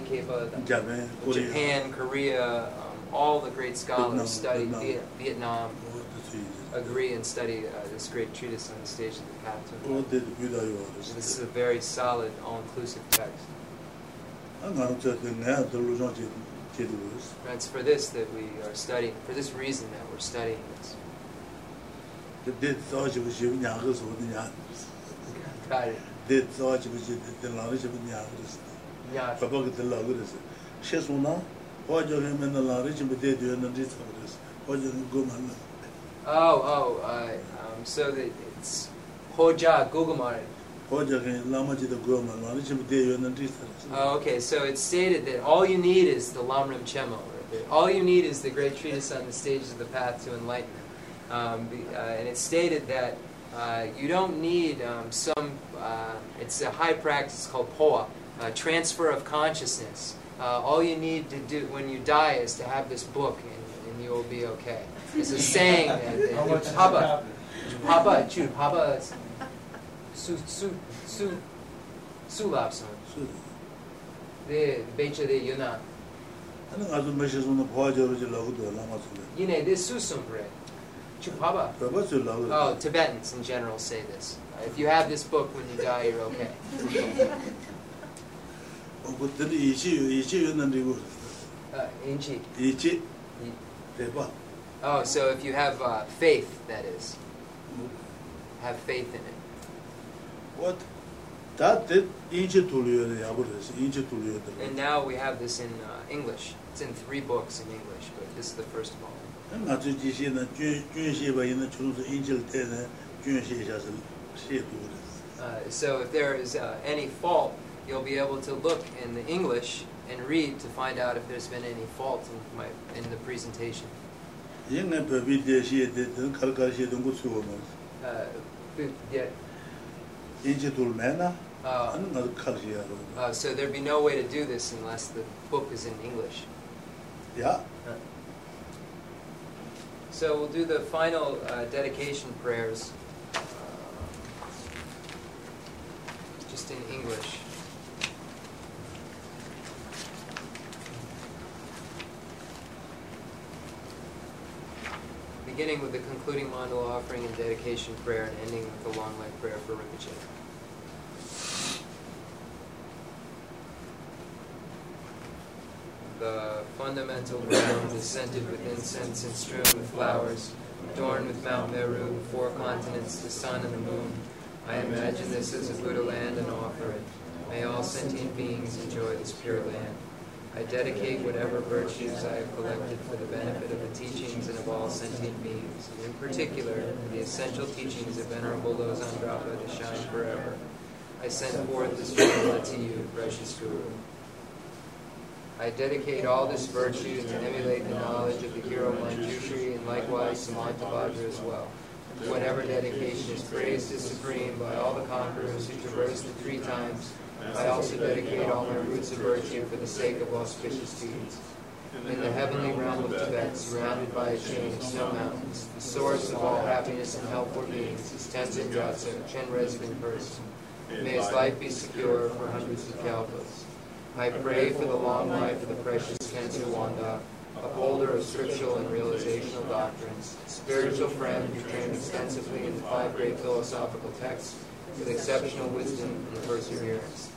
Speaker 4: Japan, Korea.
Speaker 1: Korea, um, all the great
Speaker 4: Vietnam,
Speaker 1: scholars study
Speaker 4: Vietnam.
Speaker 1: Viet- Vietnam,
Speaker 4: Owa de su yi.
Speaker 1: Agree and study uh, this great treatise on the stage of the path to enlightenment.
Speaker 4: de de bida yuwa
Speaker 1: So
Speaker 4: res.
Speaker 1: this is a very solid, all-inclusive text.
Speaker 4: A nga ru tse de nga de lu zha zhe zhe du res.
Speaker 1: And it's for this that we are studying, for this reason that we're studying this.
Speaker 4: De de tsa chi bu shi bu nya ge su de nya.
Speaker 1: Got it.
Speaker 4: De tsa chi bu shi de de la ri shi bu nya ge.
Speaker 1: Yeah. Oh, oh, uh, um, so that it's Hoja Gugumare.
Speaker 4: Ho jo he la ma chi de go man la ri chi bu de yo na ri.
Speaker 1: Oh, okay, so it's stated that all you need is the Lamrim Chenmo. All you need is the great treatise on the stages of the path to enlightenment. Um, uh, and it's stated that uh, you don't need um, some, uh, it's a high practice called phowa, uh, transfer of consciousness. Uh, all you need to do when you die is to have this book and, and you'll be okay. It's a saying that,
Speaker 6: How much
Speaker 1: that
Speaker 6: is
Speaker 1: Papa. Papa, Chu, Papa, Su, Su, Su, Sulapson.
Speaker 4: Su.
Speaker 1: the becha de yuna.
Speaker 4: Ana nga su me shi su na ho jo ru ji la gu de la ma su le.
Speaker 1: Yine this susumbre. Chupaba.
Speaker 4: Baba su la.
Speaker 1: Oh, Tibetans in general say this. Uh, if you have this book when you die, you're okay.
Speaker 4: O ko de yi chi yu yi chi yu na ri gu.
Speaker 1: Inchi.
Speaker 4: Yi chi de ba.
Speaker 1: Oh, so if you have uh, faith, that is, have faith in it.
Speaker 4: What? Da de yi chi tu lu yo ya bu res. Yi chi tu lu yo de.
Speaker 1: And now we have this in uh, English. It's in three books in English, but this is the first of all.
Speaker 4: nga zu ji xie na jun jun xie ba yin na chung su yin chi le te na jun xie xia shi xie du res.
Speaker 1: Uh, so if there is uh, any fault, you'll be able to look in the English and read to find out if there's been any fault in my in the presentation.
Speaker 4: Yin nga pe bi de xie de de kar kar xie dong gu su wo ma.
Speaker 1: Uh, yeah,
Speaker 4: Yin chi tu lu me na.
Speaker 1: uh,
Speaker 4: Ana nga zu kar xie ya ro.
Speaker 1: uh, so there'd be no way to do this unless the book is in English.
Speaker 4: Ya.
Speaker 1: So we'll do the final uh, dedication prayers, uh, just in English. Beginning with the concluding mandala offering and dedication prayer, and ending with the long life prayer for Rinpoche. The fundamental ground is scented with incense and strewn with flowers, adorned with Mount Meru, four continents, the sun and the moon. I imagine this as a Buddha land and offer it. May all sentient beings enjoy this pure land. I dedicate whatever virtues I have collected for the benefit of the teachings and of all sentient beings, and in particular, the essential teachings of Venerable Losang Drakpa to shine forever. I send forth this formula to you, precious Guru. I dedicate all this virtue to emulate the knowledge of the hero Manjushri and likewise Samantabhadra as well. Whatever dedication is praised as supreme by all the conquerors who traverse the three times, I also dedicate all my roots of virtue for the sake of auspicious deeds. In the heavenly realm of Tibet, surrounded by a chain of snow mountains, the source of all happiness and for beings is Tenzin Gyatso, Chenrezig in person. May his life be secure for hundreds of kalpas. I pray for the long life of the precious Khensur Wanda, upholder of scriptural and realizational doctrines, spiritual friend who trained extensively in the five great philosophical texts with exceptional wisdom and perseverance.